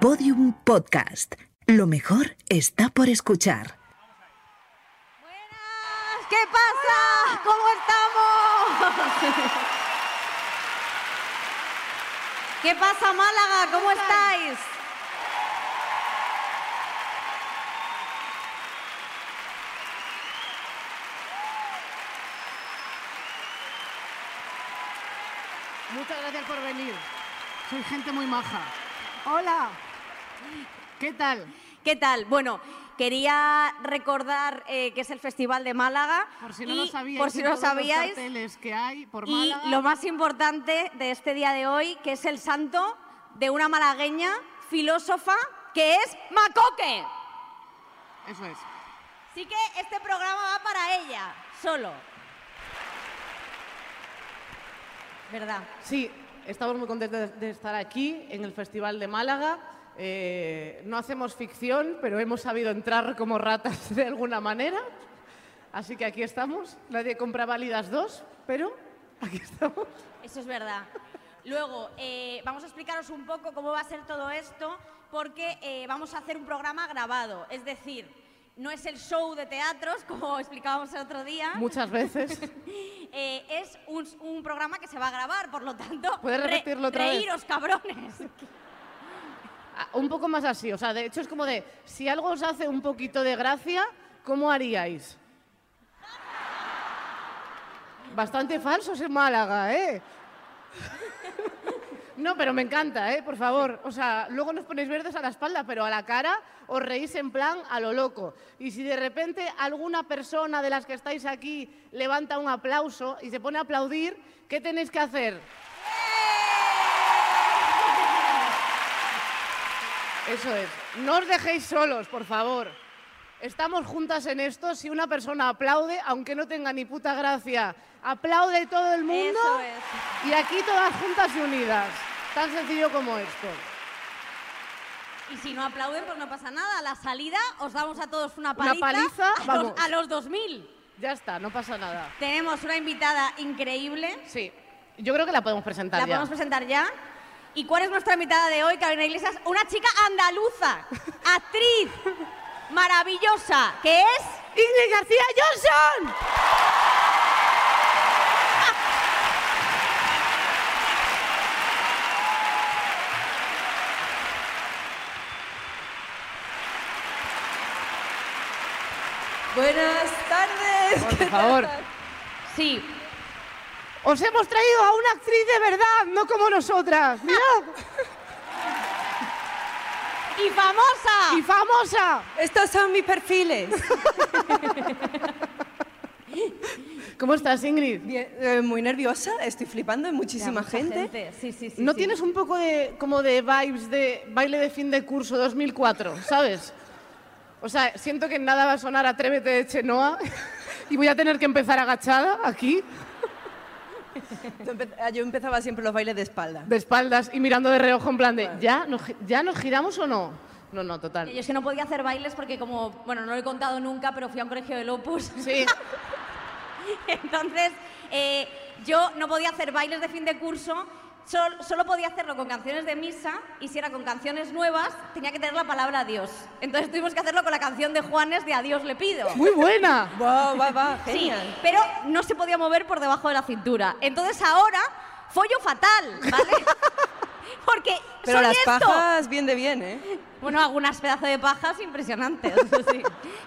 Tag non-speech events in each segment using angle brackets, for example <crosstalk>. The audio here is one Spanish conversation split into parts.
Podium Podcast. Lo mejor está por escuchar. Buenas, ¿qué pasa? ¿Cómo estamos? ¿Qué pasa, Málaga? ¿Cómo estáis? Muchas gracias por venir. Soy gente muy maja. Hola. ¿Qué tal? ¿Qué tal? Bueno, quería recordar eh, que es el Festival de Málaga. Por si no y, lo sabíais, por si no los sabíais. que hay por Y Málaga. lo más importante de este día de hoy, que es el santo de una malagueña filósofa que es Macoque. Eso es. Así que este programa va para ella, solo. ¿Verdad? Sí, estamos muy contentos de, de estar aquí en el Festival de Málaga. Eh, no hacemos ficción, pero hemos sabido entrar como ratas de alguna manera. Así que aquí estamos. Nadie compra válidas dos, pero aquí estamos. Eso es verdad. Luego, eh, vamos a explicaros un poco cómo va a ser todo esto, porque eh, vamos a hacer un programa grabado. Es decir, no es el show de teatros, como explicábamos el otro día. Muchas veces. <laughs> Eh, es un, un programa que se va a grabar, por lo tanto, ¿Puedes re- repetirlo otra vez? reíros, cabrones. Un poco más así, o sea, de hecho es como de, si algo os hace un poquito de gracia, ¿cómo haríais? Bastante falsos en Málaga, ¿eh? No, pero me encanta, ¿eh? Por favor. O sea, luego nos ponéis verdes a la espalda, pero a la cara os reís en plan a lo loco. Y si de repente alguna persona de las que estáis aquí levanta un aplauso y se pone a aplaudir, ¿qué tenéis que hacer? Eso es. No os dejéis solos, por favor. Estamos juntas en esto. Si una persona aplaude, aunque no tenga ni puta gracia, aplaude todo el mundo. Eso es. Y aquí todas juntas y unidas. Tan sencillo como esto. Y si no aplauden, pues no pasa nada. A la salida os damos a todos una Una paliza, paliza, a, los, vamos. a los 2000. Ya está, no pasa nada. Tenemos una invitada increíble. Sí. Yo creo que la podemos presentar La ya. podemos presentar ya. ¿Y cuál es nuestra invitada de hoy, Carolina Iglesias? Una chica andaluza, actriz, maravillosa, que es... ¡Ingrid García Johnson! Buenas tardes. Por ¿qué favor. tal? Sí, Os hemos traído a una actriz de verdad, no como nosotras. Mirad. y famosa. y famosa. Estos son mis perfiles. ¿Cómo estás, Ingrid? Bien, eh, muy nerviosa, estoy flipando, hay muchísima gente. Sí, sí, sí. ¿No sí. tienes un poco de como de vibes de baile de fin de curso 2004, sabes? O sea, siento que nada va a sonar Atrévete de Chenoa y voy a tener que empezar agachada aquí, <laughs> Yo ah, Yo empezaba siempre los bailes de espalda. de espaldas y mirando de reojo en plan de ¿ya nos, ¿ya nos giramos o no? No, no, total. Yo es que no podía hacer bailes porque como, bueno, no lo he contado nunca, pero fui a un colegio del Opus. Sí, <laughs> Entonces, eh, yo no podía hacer bailes de fin de curso, sol- solo podía hacerlo con canciones de misa y si era con canciones nuevas, tenía que tener la palabra adiós. Entonces tuvimos que hacerlo con la canción de Juanes de Adiós le pido. muy buena. ¡Wow, va, va! Sí, Genial. pero no se podía mover por debajo de la cintura. Entonces ahora, follo fatal, ¿vale? <laughs> Porque Pero soy las esto. pajas bien de bien, ¿eh? Bueno, algunas pedazos de pajas impresionantes. <laughs> sí.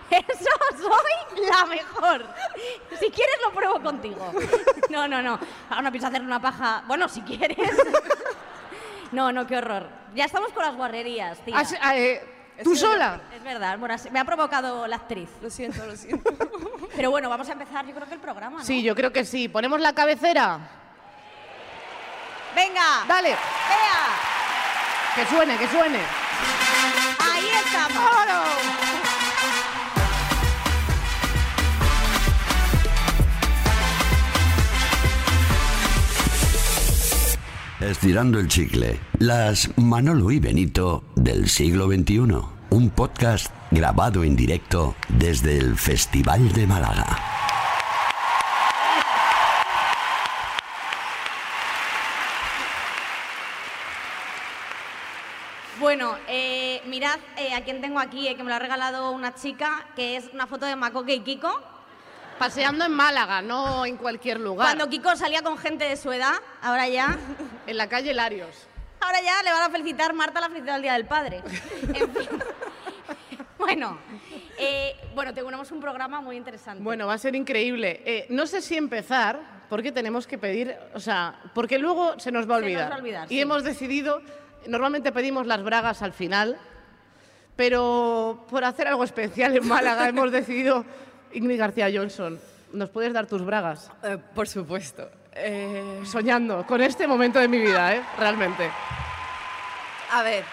Eso soy la mejor. Si quieres lo pruebo contigo. No, no, no. Ahora no pienso hacer una paja. Bueno, si quieres. No, no, qué horror. Ya estamos con las guarrerías, tía. Has- ah, eh, ¿Tú Es que- sola? Es verdad, bueno, me ha provocado la actriz. Lo siento, lo siento. <laughs> Pero bueno, vamos a empezar, yo creo que el programa, ¿no? Sí, yo creo que sí. ¿Ponemos la cabecera? Venga, Dale, vea. que suene, que suene. Ahí estamos. ¡Vámonos! Estirando el chicle. Las Manolo y Benito del siglo XXI. Un podcast grabado en directo desde el Festival de Málaga. Bueno, eh, a quién tengo aquí, eh, que me lo ha regalado una chica, que es una foto de Macoque y Kiko. Paseando en Málaga, no en cualquier lugar. Cuando Kiko salía con gente de su edad, ahora ya, <laughs> En la calle Larios. ahora ya le van a felicitar Marta la felicidad del Día del Padre. <laughs> En fin. <laughs> Bueno, eh, bueno, tenemos un programa muy interesante. Bueno, va a ser increíble. Eh, no sé si empezar, porque tenemos que pedir, o sea, porque luego se nos va a Se nos olvidar. va a olvidar, y sí. hemos decidido, normalmente pedimos las bragas al final, pero por hacer algo especial en Málaga hemos decidido, Ingrid García Johnson, ¿nos puedes dar tus bragas? Eh, por supuesto. Eh, Soñando con este momento de mi vida, ¿eh? Realmente. a ver,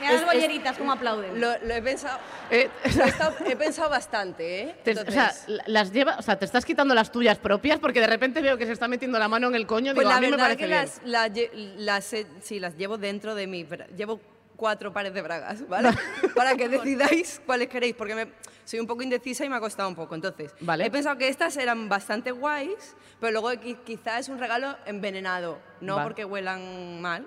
Mira las bolleritas como aplauden. lo, lo he pensado. <laughs> Eh, lo he, estado- he pensado bastante, ¿eh? <laughs> te, Entonces, o sea, las lleva, o sea, te estás quitando las tuyas propias porque de repente veo que se está metiendo la mano en el coño. pues digo, la a mí me verdad parece que bien. las, las, las sí, las llevo dentro de mí. Llevo cuatro pares de bragas, ¿vale? <laughs> Para que decidáis cuáles queréis, porque me- soy un poco indecisa y me ha costado un poco. Entonces, Vale. he pensado que estas eran bastante guays, pero luego qui- quizás es un regalo envenenado, no Vale. porque huelan mal.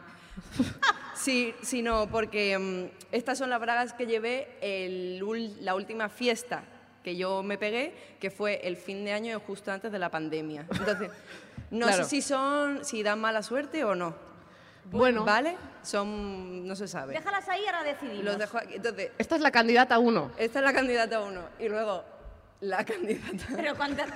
Sí, sino porque mm, estas son las bragas que llevé el la última fiesta que yo me pegué, que fue el fin de año justo antes de la pandemia. Entonces, no Claro. sé si son, si dan mala suerte o no. Bueno, ¿Vale? Son, no se sabe. Déjalas ahí, ahora decidimos. Los dejo aquí. Entonces, esta es la candidata uno. esta es la candidata uno. Y luego, la <laughs> candidata. Pero cuántas...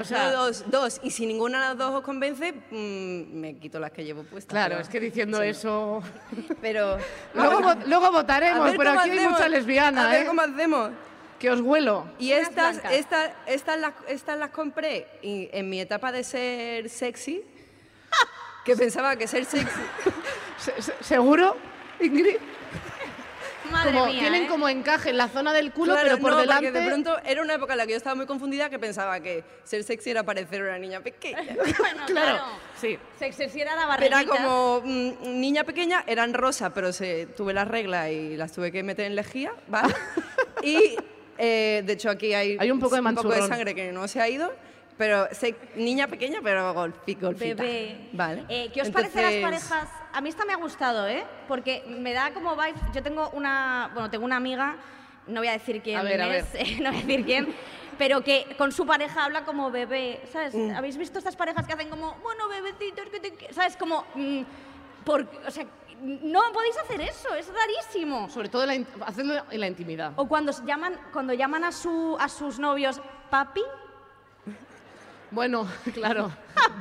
O sea, no, dos, dos. Y si ninguna de las dos os convence, mm, me quito las que llevo puestas. Claro, pero- es que diciendo eso... <laughs> Pero. Luego, vo- luego A votaremos, pero aquí hay hacemos. mucha lesbiana, A ver ¿eh? cómo hacemos. Que os huelo. Y estas, estas, estas, las, estas las compré y en mi etapa de ser sexy, que pensaba que ser sexy... <laughs> Se- se- ¿Seguro, Ingrid? Madre Como, mía, tienen ¿eh? como encaje en la zona del culo, Claro, pero por no, delante... porque de pronto era una época en la que yo estaba muy confundida que pensaba que ser sexy era parecer una niña pequeña. <laughs> Bueno, Claro, claro. sí. Se exerciera la Era barriguita. como mm, niña pequeña, eran rosa, pero se, tuve las reglas y las tuve que meter en lejía, ¿vale? <laughs> y eh, de hecho aquí hay, Hay un poco de un poco de sangre que no se ha ido, pero sé- niña pequeña, pero golfi, golfita. Bebé. Vale. Eh, ¿Qué os parece las Entonces, parejas? A mí esta me ha gustado, ¿eh? Porque me da como vibes. Yo tengo una. Bueno, tengo una amiga, no voy a decir quién A ver, a es, eh, <laughs> no voy a decir quién, pero que con su pareja habla como bebé. ¿Sabes? Mm. ¿Habéis visto estas parejas que hacen como, bueno, bebecitos, que te. qui-?" ¿Sabes? Como. mm, por, o sea, no podéis hacer eso, es rarísimo. Sobre todo en la in- hacerlo en la intimidad. O cuando llaman, cuando llaman a, su, a sus novios papi. Bueno, <laughs> claro.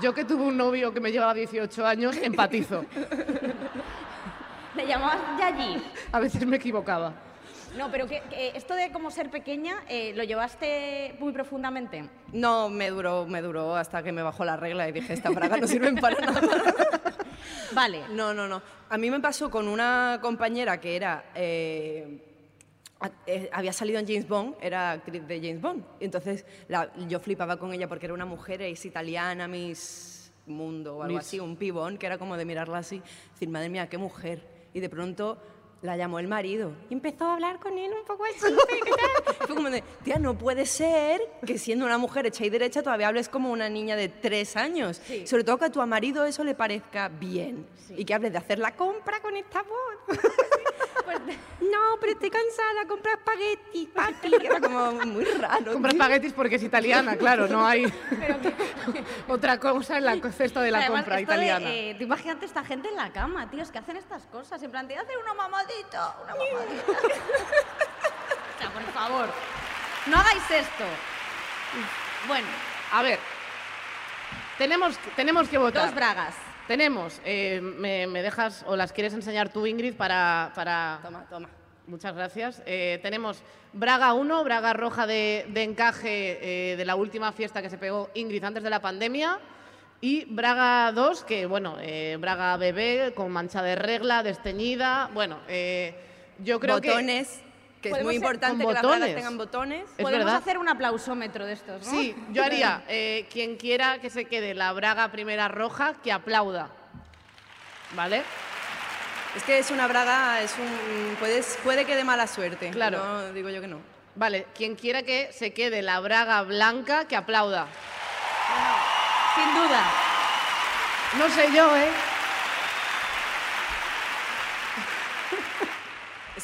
Yo que tuve un novio que me llevaba 18 años, empatizo. Le llamabas Yayi. A veces me equivocaba. No, pero que, que esto de como ser pequeña, eh, ¿lo llevaste muy profundamente? No, me duró, me duró hasta que me bajó la regla y dije, estas bragas no sirven para nada. Vale. No, no, no. A mí me pasó con una compañera que era... eh, había salido en James Bond, era actriz de James Bond. Entonces la- yo flipaba con ella porque era una mujer, es italiana, Miss Mundo o algo Miss. así, un pibón, que era como de mirarla así, decir, madre mía, qué mujer. Y de pronto la llamó el marido y empezó a hablar con él un poco así. Fue como de, tía, no puede ser que siendo una mujer hecha y derecha todavía hables como una niña de tres años. Sobre todo que a tu marido eso le parezca bien. Y que hables de hacer la compra con esta voz. No, pero estoy cansada, compra espagueti, papi. Era como muy raro. Compra espaguetis porque es italiana, claro, no hay <laughs> otra cosa en la cesta de la Además, compra esto de, italiana. eh, imagínate esta gente en la cama, tío, es que hacen estas cosas. En plan, te voy a hacer una mamadita, una mamadita. <laughs> o sea, por favor, no hagáis esto. Bueno, A ver, tenemos, tenemos que votar. dos bragas. Tenemos, eh, me, me dejas o las quieres enseñar tú, Ingrid, para... para... Toma, toma. Muchas gracias. Eh, tenemos Braga 1, Braga roja de, de encaje eh, de la última fiesta que se pegó Ingrid antes de la pandemia. Y Braga 2, que bueno, eh, Braga bebé con mancha de regla, desteñida. Bueno, yo creo botones, que, es Podemos muy importante que las bragas botones. tengan botones. Es Podemos verdad. hacer un aplausómetro de estos, que... ¿no? Sí, yo haría, eh, quien quiera que se quede la Braga primera roja, que aplauda. ¿Vale? Es que es una braga, es un puedes, puede que de mala suerte. Claro. No digo yo que no. Vale, quien quiera que se quede la Braga blanca, que aplauda. Sin duda. No sé yo, ¿eh?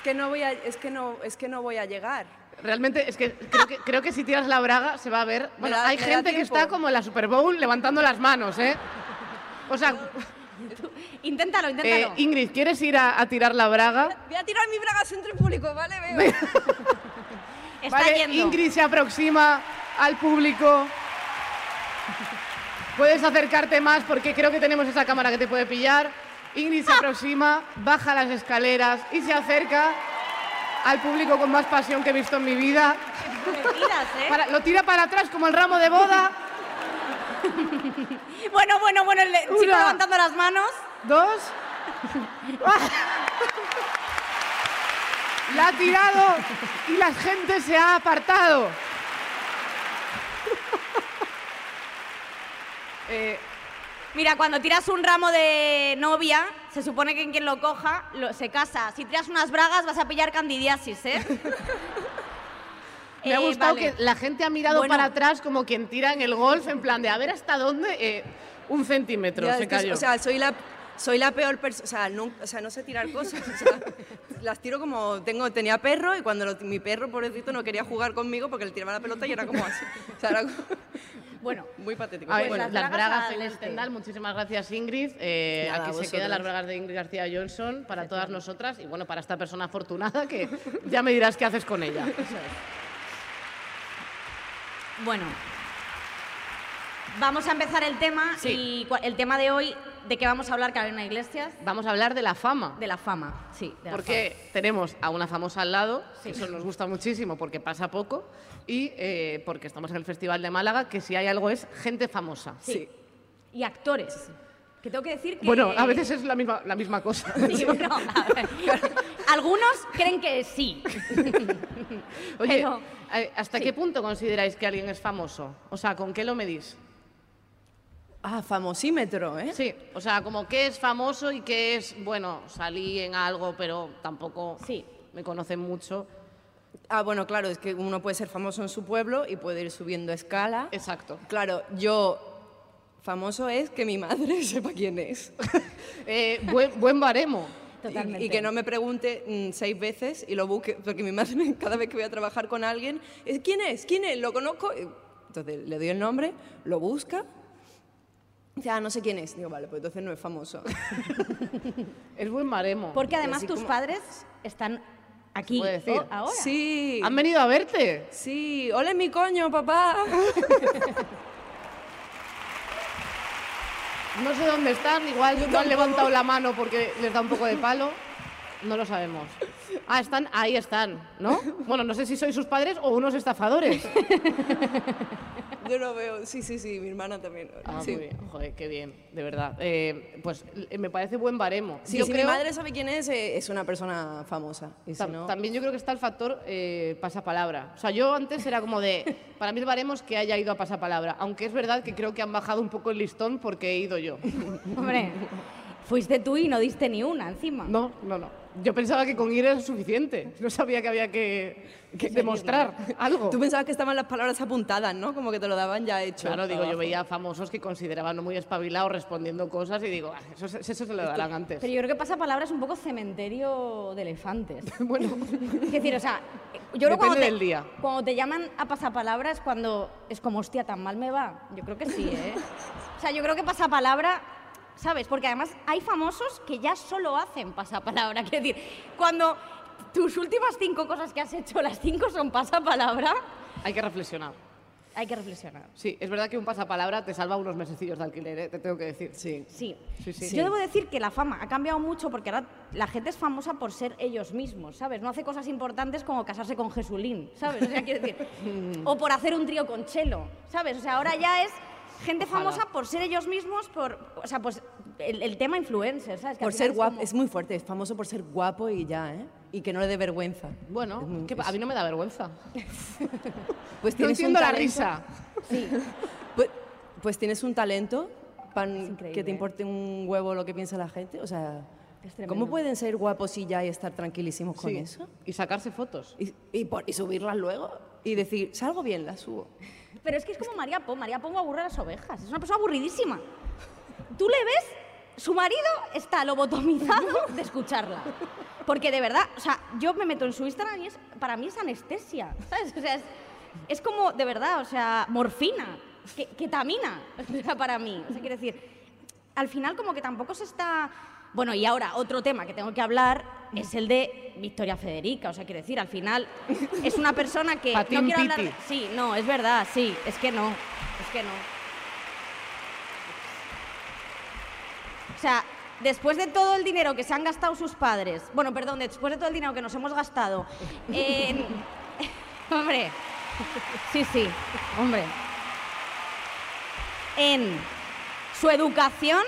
Que no voy a, es que no, es que no voy a llegar. Realmente es que creo, que creo que si tiras la braga se va a ver. Bueno, da- hay gente que está como en la Super Bowl levantando las manos, ¿eh? O sea, <laughs> Inténtalo, eh, inténtalo. Ingrid, ¿quieres ir a, a tirar la braga? Voy a tirar mi bragas entre el público, ¿vale? Veo. <laughs> Está Vale, yendo. Ingrid se aproxima al público. Puedes acercarte más porque creo que tenemos esa cámara que te puede pillar. Ingrid se aproxima, baja las escaleras y se acerca al público con más pasión que he visto en mi vida. Tiras, ¿eh? Para- lo tira para atrás como el ramo de boda. Bueno, bueno, bueno, el chico Una. levantando las manos. Dos. La ha tirado y la gente se ha apartado. Eh, Mira, cuando tiras un ramo de novia, se supone que quien lo coja lo- se casa. Si tiras unas bragas vas a pillar candidiasis, ¿eh? me ha Eh, gustado vale. que la gente ha mirado Bueno. para atrás como quien tira en el golf, en plan de a ver hasta dónde. eh, un centímetro Ya, se cayó. o sea, soy la, soy la peor persona. O, sea, no, o sea, no sé tirar cosas. o sea, las tiro como. Tengo, tenía perro y cuando lo- mi perro, pobrecito, no quería jugar conmigo porque le tiraba la pelota y era como así. O sea, era como- Bueno, muy patético. Pues las, las bragas, en el este. Stendhal, muchísimas gracias Ingrid. Eh, Nada, aquí se quedan las bragas de Ingrid García Johnson para todas nosotras y bueno, para esta persona afortunada que ya me dirás qué haces con ella. bueno. Vamos a empezar el tema Sí. y el tema de hoy, ¿de qué vamos a hablar, Carolina Iglesias? Vamos a hablar de la fama. De la fama, sí. De la Porque tenemos a una famosa al lado, eso nos gusta muchísimo porque pasa poco, y eh, porque estamos en el Festival de Málaga, que si hay algo es gente famosa. Sí. Y actores. Que tengo que decir que... Bueno, a veces es la misma, la misma cosa. Sí, <laughs> bueno, a ver. Algunos creen que sí. <laughs> Oye, Pero- eh, ¿hasta qué punto consideráis que alguien es famoso? O sea, ¿con qué lo medís? Ah, famosímetro, ¿eh? Sí, o sea, como qué es famoso y qué es, bueno, salí en algo, pero tampoco Sí. me conocen mucho. Ah, bueno, claro, es que uno puede ser famoso en su pueblo y puede ir subiendo escala. Exacto. Claro, yo. Famoso es que mi madre <laughs> sepa quién es. <laughs> Eh, buen, buen baremo. Totalmente. Y, y que no me pregunte mm, seis veces y lo busque, porque mi madre <laughs> cada vez que voy a trabajar con alguien, es, ¿quién es? ¿Quién es? ¿Lo conozco? Entonces le doy el nombre, lo busca, dice, ah, no sé quién es. Digo, vale, pues entonces no es famoso. <laughs> Es buen baremo. Porque además tus como- padres están aquí puede decir? o- ahora. Sí, ¿Han venido a verte? sí, ole mi coño, papá. <laughs> No sé dónde están, igual no han levantado la mano porque les da un poco de palo. No lo sabemos. Ah, están, ahí están, ¿no? Bueno, no sé si sois sus padres o unos estafadores. <laughs> Yo lo veo, sí, sí, sí, mi hermana también. Ah, sí. muy bien. Joder, qué bien, de verdad. Eh, pues eh, me parece buen baremo. Sí, Yo si creo- mi madre sabe quién es, eh, es una persona famosa. Y si Tam- no- También yo creo que está el factor eh, pasapalabra. O sea, yo antes era como de, para mí el baremo es que haya ido a pasapalabra, aunque es verdad que creo que han bajado un poco el listón porque he ido yo. <laughs> Hombre, fuiste tú y no diste ni una encima. No, no, no. Yo pensaba que con ir era suficiente. No sabía que había que, que demostrar algo. Tú pensabas que estaban las palabras apuntadas, ¿no? Como que te lo daban ya hecho. Claro, digo, yo veía famosos que consideraban muy espabilados respondiendo cosas y digo, "Ah, eso, se- eso se lo darán antes. Pero yo creo que pasa palabra es un poco cementerio de elefantes. <laughs> Bueno, Es decir, o sea, yo creo que cuando Depende te, del día. cuando te llaman a pasapalabra es cuando es como, hostia, tan mal me va. Yo creo que sí, ¿eh? O sea, yo creo que pasapalabra, ¿sabes? Porque además hay famosos que ya solo hacen pasapalabra. <laughs> Quiero decir, cuando tus últimas cinco cosas que has hecho, las cinco son pasapalabra, hay que reflexionar. hay que reflexionar. Sí, es verdad que un pasapalabra te salva unos mesecillos de alquiler, ¿eh? te tengo que decir. Sí. Sí. Sí, sí. Yo debo decir que la fama ha cambiado mucho porque ahora la gente es famosa por ser ellos mismos, ¿sabes? No hace cosas importantes como casarse con Jesulín, ¿sabes? O sea, quiero decir, <laughs> o por hacer un trío con Chelo, ¿sabes? O sea, ahora ya es gente Ojalá. famosa por ser ellos mismos, por, o sea, pues el, el tema influencer, ¿sabes? Que Por ser guapo, como- es muy fuerte, es famoso por ser guapo y ya, ¿eh? Y que no le dé vergüenza. Bueno, Es muy- ¿qué pa- a mí no me da vergüenza. <laughs> Pues No tienes un entiendo la risa. <laughs> Pues, pues tienes un talento increíble, que te importe un huevo lo que piensa la gente. O sea, Es. ¿cómo pueden ser guapos y ya y estar tranquilísimos con Sí. eso? Y sacarse fotos. Y, y por- y subirlas luego y decir, salgo bien, las subo. Pero es que es como María Po. María Pongo aburre a las ovejas. Es una persona aburridísima. Tú le ves su marido está lobotomizado <laughs> de escucharla. Porque de verdad, o sea, yo me meto en su Instagram y es, para mí es anestesia, ¿sabes? O sea, es, es como, de verdad, o sea, morfina, que, ketamina, <laughs> o sea, para mí. O sea, quiero decir, al final como que tampoco se está... Bueno, y ahora otro tema que tengo que hablar es el de Victoria Federica. O sea, quiero decir, al final es una persona que... <laughs> Patín no quiero hablar piti. de- Sí, no, es verdad, sí, es que no, es que no. O sea, después de todo el dinero que se han gastado sus padres, bueno, perdón, después de todo el dinero que nos hemos gastado en... <laughs> hombre, sí, sí, hombre. En su educación,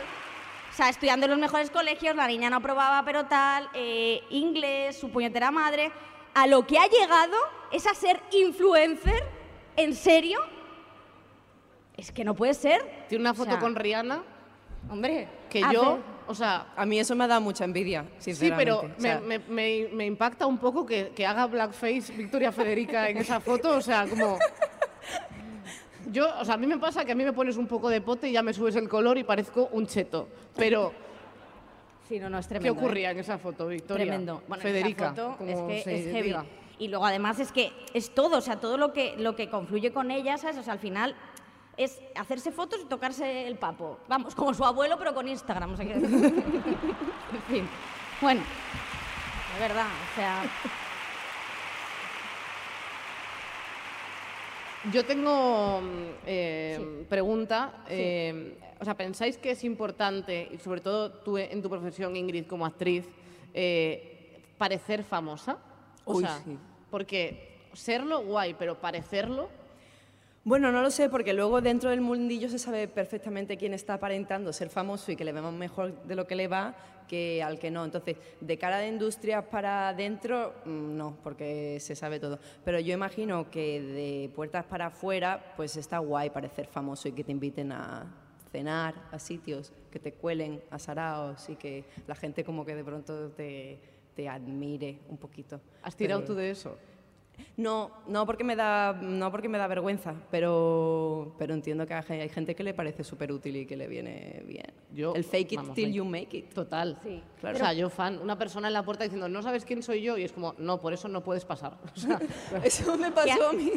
sea, estudiando en los mejores colegios, la niña no aprobaba, pero tal, eh, inglés, su puñetera madre, a lo que ha llegado es a ser influencer, ¿en serio? Es que no puede ser. Tiene una O foto sea, con Rihanna Hombre, que hace- yo, o sea, A mí eso me ha dado mucha envidia, sí, sinceramente. pero O sea, me, me- me- me impacta un poco que, que haga blackface Victoria Federica en esa foto, o sea, como... Yo, o sea, a mí me pasa que a mí me pones un poco de pote y ya me subes el color y parezco un cheto. Pero, Sí, no, no, es ¿qué tremendo. ¿eh? ocurría en esa foto, Victoria? Tremendo. Bueno, Federica, esa foto como es que es heavy. diga. Y luego además es que es todo, o sea, todo lo que, lo que confluye con ella, ¿sabes? O sea, al final es hacerse fotos y tocarse el papo. Vamos, como su abuelo, pero con Instagram. O sea, que... <laughs> en fin. Bueno, de verdad, o sea... Yo tengo mm, eh, pregunta. eh, o sea, ¿pensáis que es importante, y sobre todo tú en tu profesión, Ingrid, como actriz, eh, parecer famosa? O Uy, sea, sí. Porque serlo, guay, pero parecerlo, Bueno, no lo sé, porque luego dentro del mundillo se sabe perfectamente quién está aparentando ser famoso y que le vemos mejor de lo que le va que al que no. Entonces, de cara de industrias para adentro, mm, no, porque se sabe todo. Pero yo imagino que de puertas para afuera, pues está guay parecer famoso y que te inviten a cenar a sitios, que te cuelen a saraos y que la gente como que de pronto te, te admire un poquito. ¿has tirado Pero- tú de eso? No, no porque me da, no porque me da vergüenza, pero, pero entiendo que hay gente que le parece súper útil y que le viene bien. Yo, El fake it vamos, till you make it. Total. Sí. O sea, yo fan, una persona en la puerta diciendo, no sabes quién soy yo, y es como, no, por eso no puedes pasar. <laughs> O sea, <laughs> Eso me pasó a mí.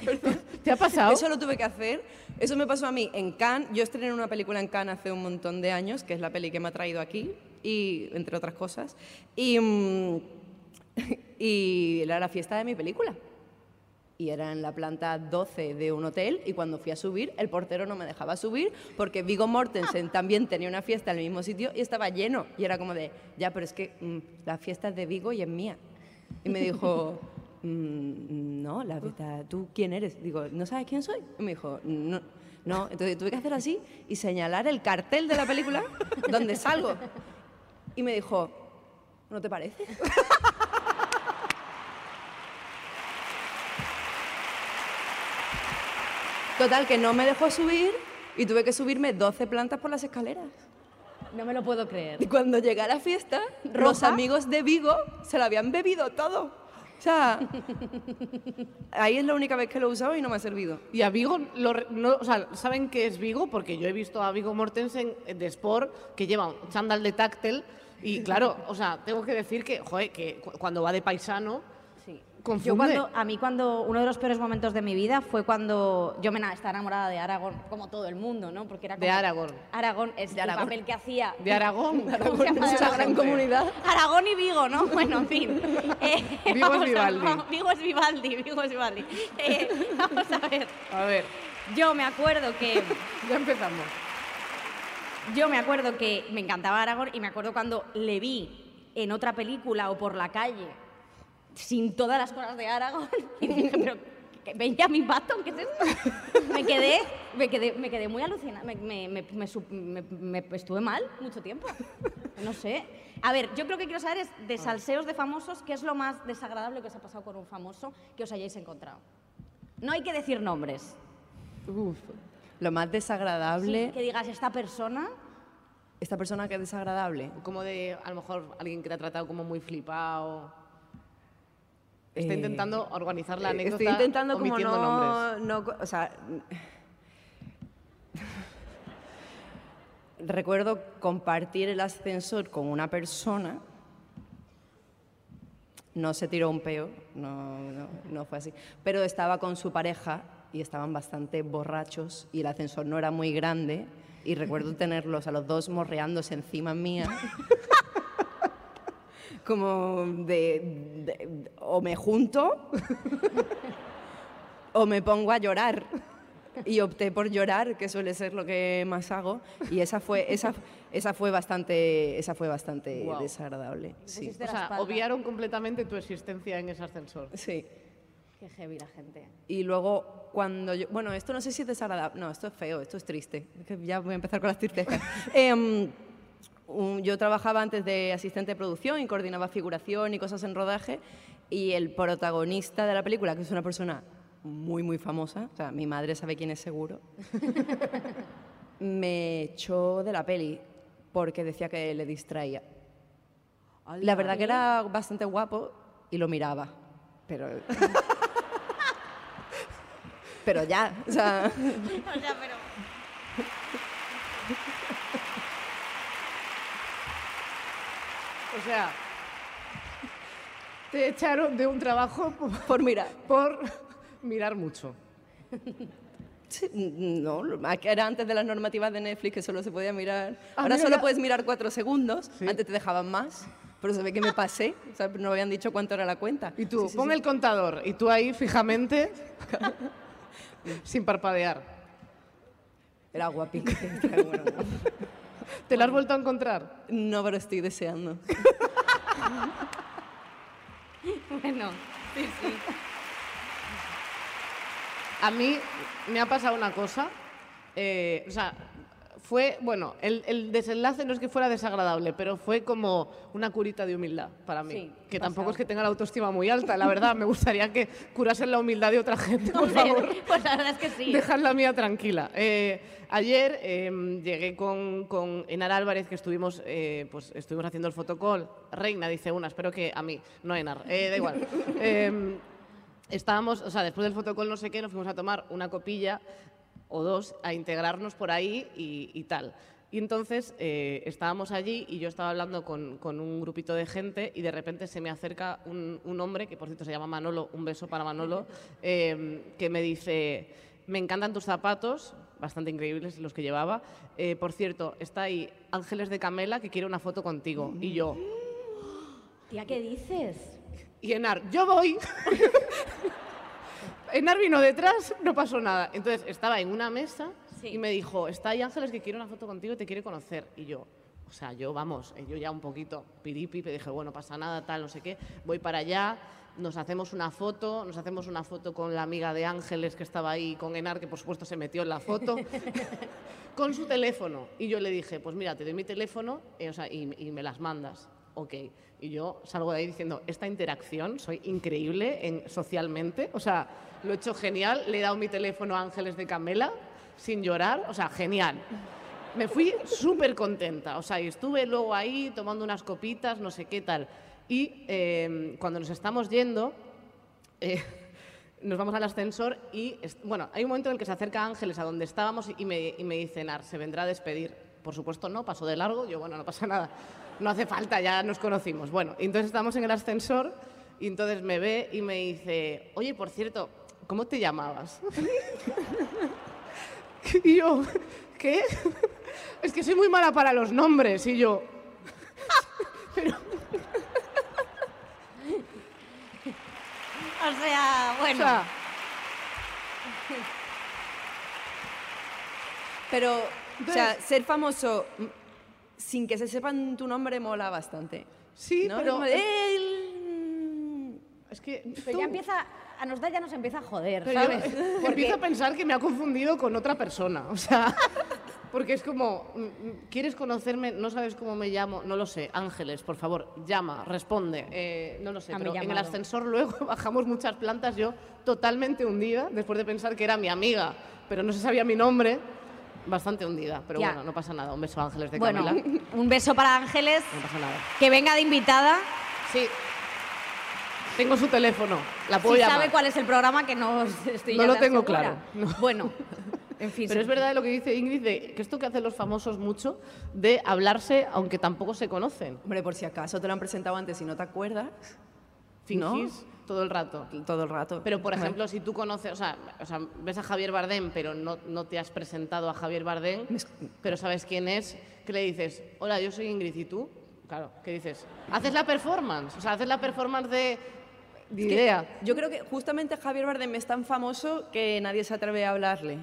<laughs> ¿Te ha pasado? Eso lo tuve que hacer. Eso me pasó a mí en Cannes. Yo estrené una película en Cannes hace un montón de años, que es la peli que me ha traído aquí, y entre otras cosas. Y, mm, y era la fiesta de mi película. Y era en la planta 12 de un hotel y cuando fui a subir, el portero no me dejaba subir porque Vigo Mortensen también tenía una fiesta en el mismo sitio y estaba lleno. Y era como de, ya, pero es que mm, la fiesta es de Vigo y es mía. Y me dijo, <laughs> "Mm, no, la fiesta, ¿tú quién eres? Digo, ¿no sabes quién soy? Y me dijo, no. No, entonces tuve que hacer así y señalar el cartel de la película donde salgo. Y me dijo, ¿no te parece? <laughs> Total, que no me dejó subir y tuve que subirme 12 plantas por las escaleras. No me lo puedo creer. Y cuando llegué a la fiesta, los amigos de Vigo se lo habían bebido todo. O sea, ahí es la única vez que lo he usado y no me ha servido. Y a Vigo, lo no, o sea, ¿saben qué es Vigo? Porque yo he visto a Vigo Mortensen de Sport que lleva un chándal de táctil y claro, o sea, tengo que decir que, joder, que cu- cuando va de paisano. Confunde. Yo cuando, a mí cuando uno de los peores momentos de mi vida fue cuando yo me estaba enamorada de Aragón, como todo el mundo, ¿no? Porque era De como- Aragón. Aragón es De el Aragón. papel que hacía. De Aragón. Es una gran comunidad. Aragón y Vigo, ¿no? <laughs> Bueno, en fin. Eh, Vigo es a- Vivaldi. Vigo es Vivaldi, Vigo es Vivaldi. Eh, <laughs> vamos a ver. A ver, Yo me acuerdo que <laughs> ya empezamos. yo me acuerdo que me encantaba Aragón y me acuerdo cuando le vi en otra película o por la calle sin todas las cosas de Aragón <laughs> y dije, pero ¿qué- Benjamin Button, ¿qué es esto? <laughs> Me quedé, me quedé, me quedé muy alucinada, me, me- me- estuve mal mucho tiempo. No sé. A ver, yo creo que quiero saber es de salseos de famosos, ¿qué es lo más desagradable que os ha pasado con un famoso que os hayáis encontrado? No hay que decir nombres. Lo más desagradable, Sí, que digas, esta persona esta persona que es desagradable. Como de, a lo mejor, alguien que te ha tratado como muy flipado. Está Eh, intentando organizar la Eh, anécdota Estoy intentando como no, o sea, recuerdo compartir el ascensor con una persona. No se tiró un peo, no, no, no fue así. Pero estaba con su pareja y estaban bastante borrachos y el ascensor no era muy grande. Y recuerdo <laughs> tenerlos a los dos morreándose encima mía. <laughs> Como de, de- o me junto o me pongo a llorar. Y opté por llorar, que suele ser lo que más hago. Y esa fue, esa, esa fue bastante, esa fue bastante Guau. desagradable. Sí. O sea, obviaron completamente tu existencia en ese ascensor. sí. Qué heavy la gente. Y luego, cuando yo. Bueno, esto no sé si es desagradable. No, esto es feo, esto es triste. Ya voy a empezar con las tristezas. <laughs> Em, un- yo trabajaba antes de asistente de producción y coordinaba figuración y cosas en rodaje. Y el protagonista de la película, que es una persona muy, muy famosa, o sea, mi madre sabe quién es seguro, <laughs> me echó de la peli porque decía que le distraía. La verdad que era bastante guapo y lo miraba, pero... <laughs> pero ya, o sea... O sea, pero... O sea, te echaron de un trabajo por, Por mirar. por mirar mucho. Sí, no, era antes de las normativas de Netflix que solo se podía mirar. Ah, Ahora mira, solo ya. puedes mirar cuatro segundos. Sí. Antes te dejaban más. Pero se ve que me pasé. O sea, no habían dicho cuánto era la cuenta. Y tú, Sí, pon el contador y tú ahí fijamente, <laughs> sin parpadear. Era guapito. <laughs> ¿Te lo has vuelto a encontrar? no, pero estoy deseando. <laughs> Bueno, A mí me ha pasado una cosa. eh, o sea, fue, bueno, el, el desenlace no es que fuera desagradable, pero fue como una curita de humildad para mí. Sí, que tampoco es que tenga la autoestima muy alta, la verdad. Me gustaría que curasen la humildad de otra gente, por <laughs> favor. Pues la verdad es que sí. Dejad la mía tranquila. Eh, ayer eh, llegué con, con Enar Álvarez, que estuvimos, eh, pues, estuvimos haciendo el fotocall. Reina, dice una, espero que a mí, no a Enar. Eh, da igual. <laughs> Eh, estábamos, o sea, después del fotocall no sé qué, nos fuimos a tomar una copilla o dos, a integrarnos por ahí y, y tal. Y entonces eh, estábamos allí y yo estaba hablando con, con un grupito de gente y de repente se me acerca un, un hombre, que por cierto se llama Manolo, un beso para Manolo, <laughs> eh, que me dice, me encantan tus zapatos, bastante increíbles los que llevaba. Eh, por cierto, está ahí Ángeles de Camela que quiere una foto contigo. Y yo, Tía, ¿qué dices? y Enar, yo voy. <laughs> Enar vino detrás, no pasó nada. Entonces estaba en una mesa Sí. y me dijo, está ahí Ángeles que quiere una foto contigo y te quiere conocer. Y yo, o sea, yo vamos, eh, yo ya un poquito piripi, me dije, bueno, pasa nada, tal, no sé qué, voy para allá, nos hacemos una foto, nos hacemos una foto con la amiga de Ángeles que estaba ahí, con Enar, que por supuesto se metió en la foto, <laughs> con su teléfono. Y yo le dije, pues mira, te doy mi teléfono eh, o sea, y, y me las mandas. Ok. Y yo salgo de ahí diciendo, esta interacción, soy increíble en, socialmente, o sea, lo he hecho genial, le he dado mi teléfono a Ángeles de Camela sin llorar, o sea, genial. Me fui súper contenta, o sea, y estuve luego ahí tomando unas copitas, no sé qué tal. Y eh, cuando nos estamos yendo, eh, nos vamos al ascensor y, bueno, hay un momento en el que se acerca Ángeles a donde estábamos y me, y me dice, Nar, se vendrá a despedir. Por supuesto no, pasó de largo, yo, bueno, no pasa nada, no hace falta, ya nos conocimos. Bueno, entonces estamos en el ascensor y entonces me ve y me dice, oye, por cierto, ¿cómo te llamabas? <laughs> y yo, ¿qué? <laughs> Es que soy muy mala para los nombres y yo... <laughs> O sea, O bueno. sea, Pero, o sea, ser famoso sin que se sepan tu nombre mola bastante. sí, ¿no? pero... De, "Eh, Es que Pero ya empieza, a nosotras ya nos empieza a joder, Pero yo ¿sabes? <laughs> empiezo a pensar que me ha confundido con otra persona. O sea, <laughs> porque es como, mm, mm, ¿quieres conocerme? No sabes cómo me llamo. No lo sé. Ángeles, por favor, llama, responde. Eh, no lo sé. Pero en el ascensor luego <laughs> bajamos muchas plantas. Yo totalmente hundida, después de pensar que era mi amiga, pero no se sabía mi nombre. Bastante hundida. Pero Ya. bueno, no pasa nada. Un beso a Ángeles de Bueno, Camila. <laughs> un beso para Ángeles, No pasa nada. que venga de invitada. Sí. Tengo su teléfono. La puedo Si llamar. sabe cuál es el programa que no <laughs> estoy No ya lo tan tengo segura. claro, no. Bueno, <laughs> En fin, Pero sí. es verdad lo que dice Ingrid, de que esto que hacen los famosos mucho, de hablarse aunque tampoco se conocen. Hombre, por si acaso te lo han presentado antes y no te acuerdas, Fingís todo el rato. todo el rato. Pero, por ejemplo, si tú conoces, o sea, o sea, ves a Javier Bardem, pero no, no te has presentado a Javier Bardem, pero sabes quién es, ¿qué le dices? Hola, yo soy Ingrid, ¿y tú? Claro, ¿qué dices? Haces la performance, o sea, haces la performance de, de es que idea. Yo creo que justamente Javier Bardem es tan famoso que nadie se atreve a hablarle.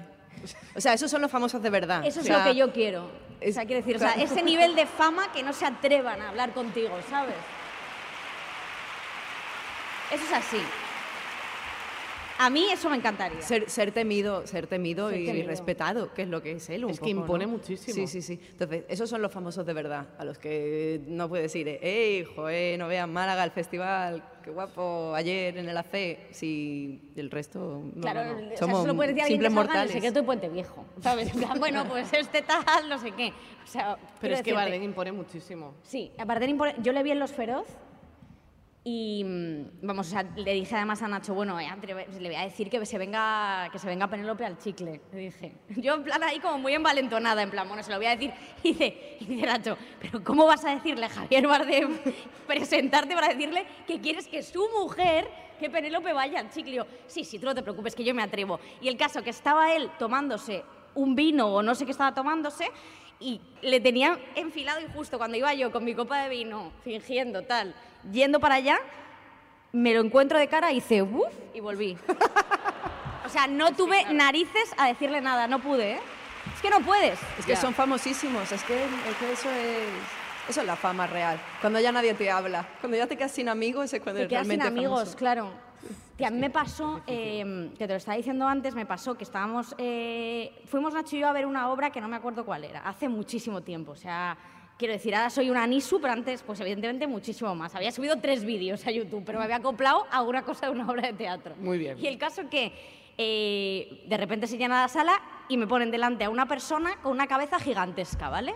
O sea, esos son los famosos de verdad. Eso O es sea, lo que yo quiero. O es- sea, quiero decir, o sea, ese nivel de fama que no se atrevan a hablar contigo, ¿sabes? Eso es así. A mí eso me encantaría. Ser, ser temido, ser temido Ser y temido. respetado, que es lo que es él un Es que poco, impone ¿no? muchísimo. Sí, sí, sí. Entonces, esos son los famosos de verdad, a los que no puedes ir, ¡Ey, joder, no vean Málaga, el festival, qué guapo, ayer en el AC! Si el resto, no, Claro, no, no. o sea, Somos eso lo puede decir simples que en el mortales. secreto de Puente Viejo, ¿sabes? En plan, bueno, pues este tal, no sé qué. O sea, Pero es que decirte- Bardem impone muchísimo. Sí, a Bardem impone- yo le vi en Los Feroz y, mm, vamos, o sea, le dije además a Nacho, bueno, eh, le voy a decir que se venga que se venga Penélope al chicle, le dije. <laughs> Yo en plan ahí como muy envalentonada, en plan, bueno, se lo voy a decir. <laughs> Y dice, dice Nacho, pero ¿cómo vas a decirle a Javier Bardem, <laughs> presentarte para decirle que quieres que su mujer, que Penélope vaya al chicle? Yo, sí, sí, tú no te preocupes, que yo me atrevo. Y el caso que estaba él tomándose un vino o no sé qué estaba tomándose y le tenía enfilado y justo cuando iba yo con mi copa de vino, fingiendo tal, yendo para allá, me lo encuentro de cara y hice uff y volví. O sea, no tuve narices a decirle nada, no pude, ¿eh? Es que no puedes. Es que Ya. son famosísimos, es que, es que eso es... Eso es la fama real. Cuando ya nadie te habla. Cuando ya te quedas sin amigos es cuando Te eres quedas sin realmente amigos, famoso. claro. Que a mí me pasó, eh, que te lo estaba diciendo antes, me pasó que estábamos, eh, fuimos Nacho y yo a ver una obra que no me acuerdo cuál era, hace muchísimo tiempo, o sea, quiero decir, ahora soy una Nisu, pero antes, pues evidentemente muchísimo más. Había subido tres vídeos a YouTube, pero me había acoplado a una cosa de una obra de teatro. Muy bien. Y el caso que eh, de repente se llena la sala y me ponen delante a una persona con una cabeza gigantesca, ¿vale?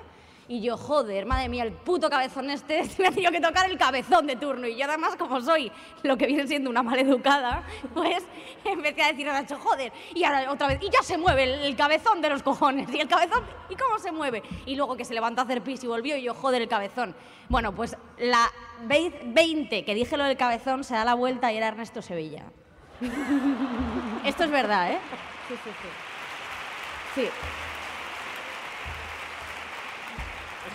Y yo, joder, madre mía, el puto cabezón este <laughs> me ha tenido que tocar el cabezón de turno. Y yo además, como soy lo que viene siendo una maleducada, <laughs> pues empecé a decir a Nacho, joder, y ahora otra vez, y ya se mueve el, el cabezón de los cojones, y el cabezón, ¿y cómo se mueve? Y luego que se levantó a hacer pis y volvió, y yo, joder, el cabezón. Bueno, pues la vez 20 que dije lo del cabezón se da la vuelta y era Ernesto Sevilla. <laughs> Esto es verdad, ¿eh? Sí, sí, sí. Sí.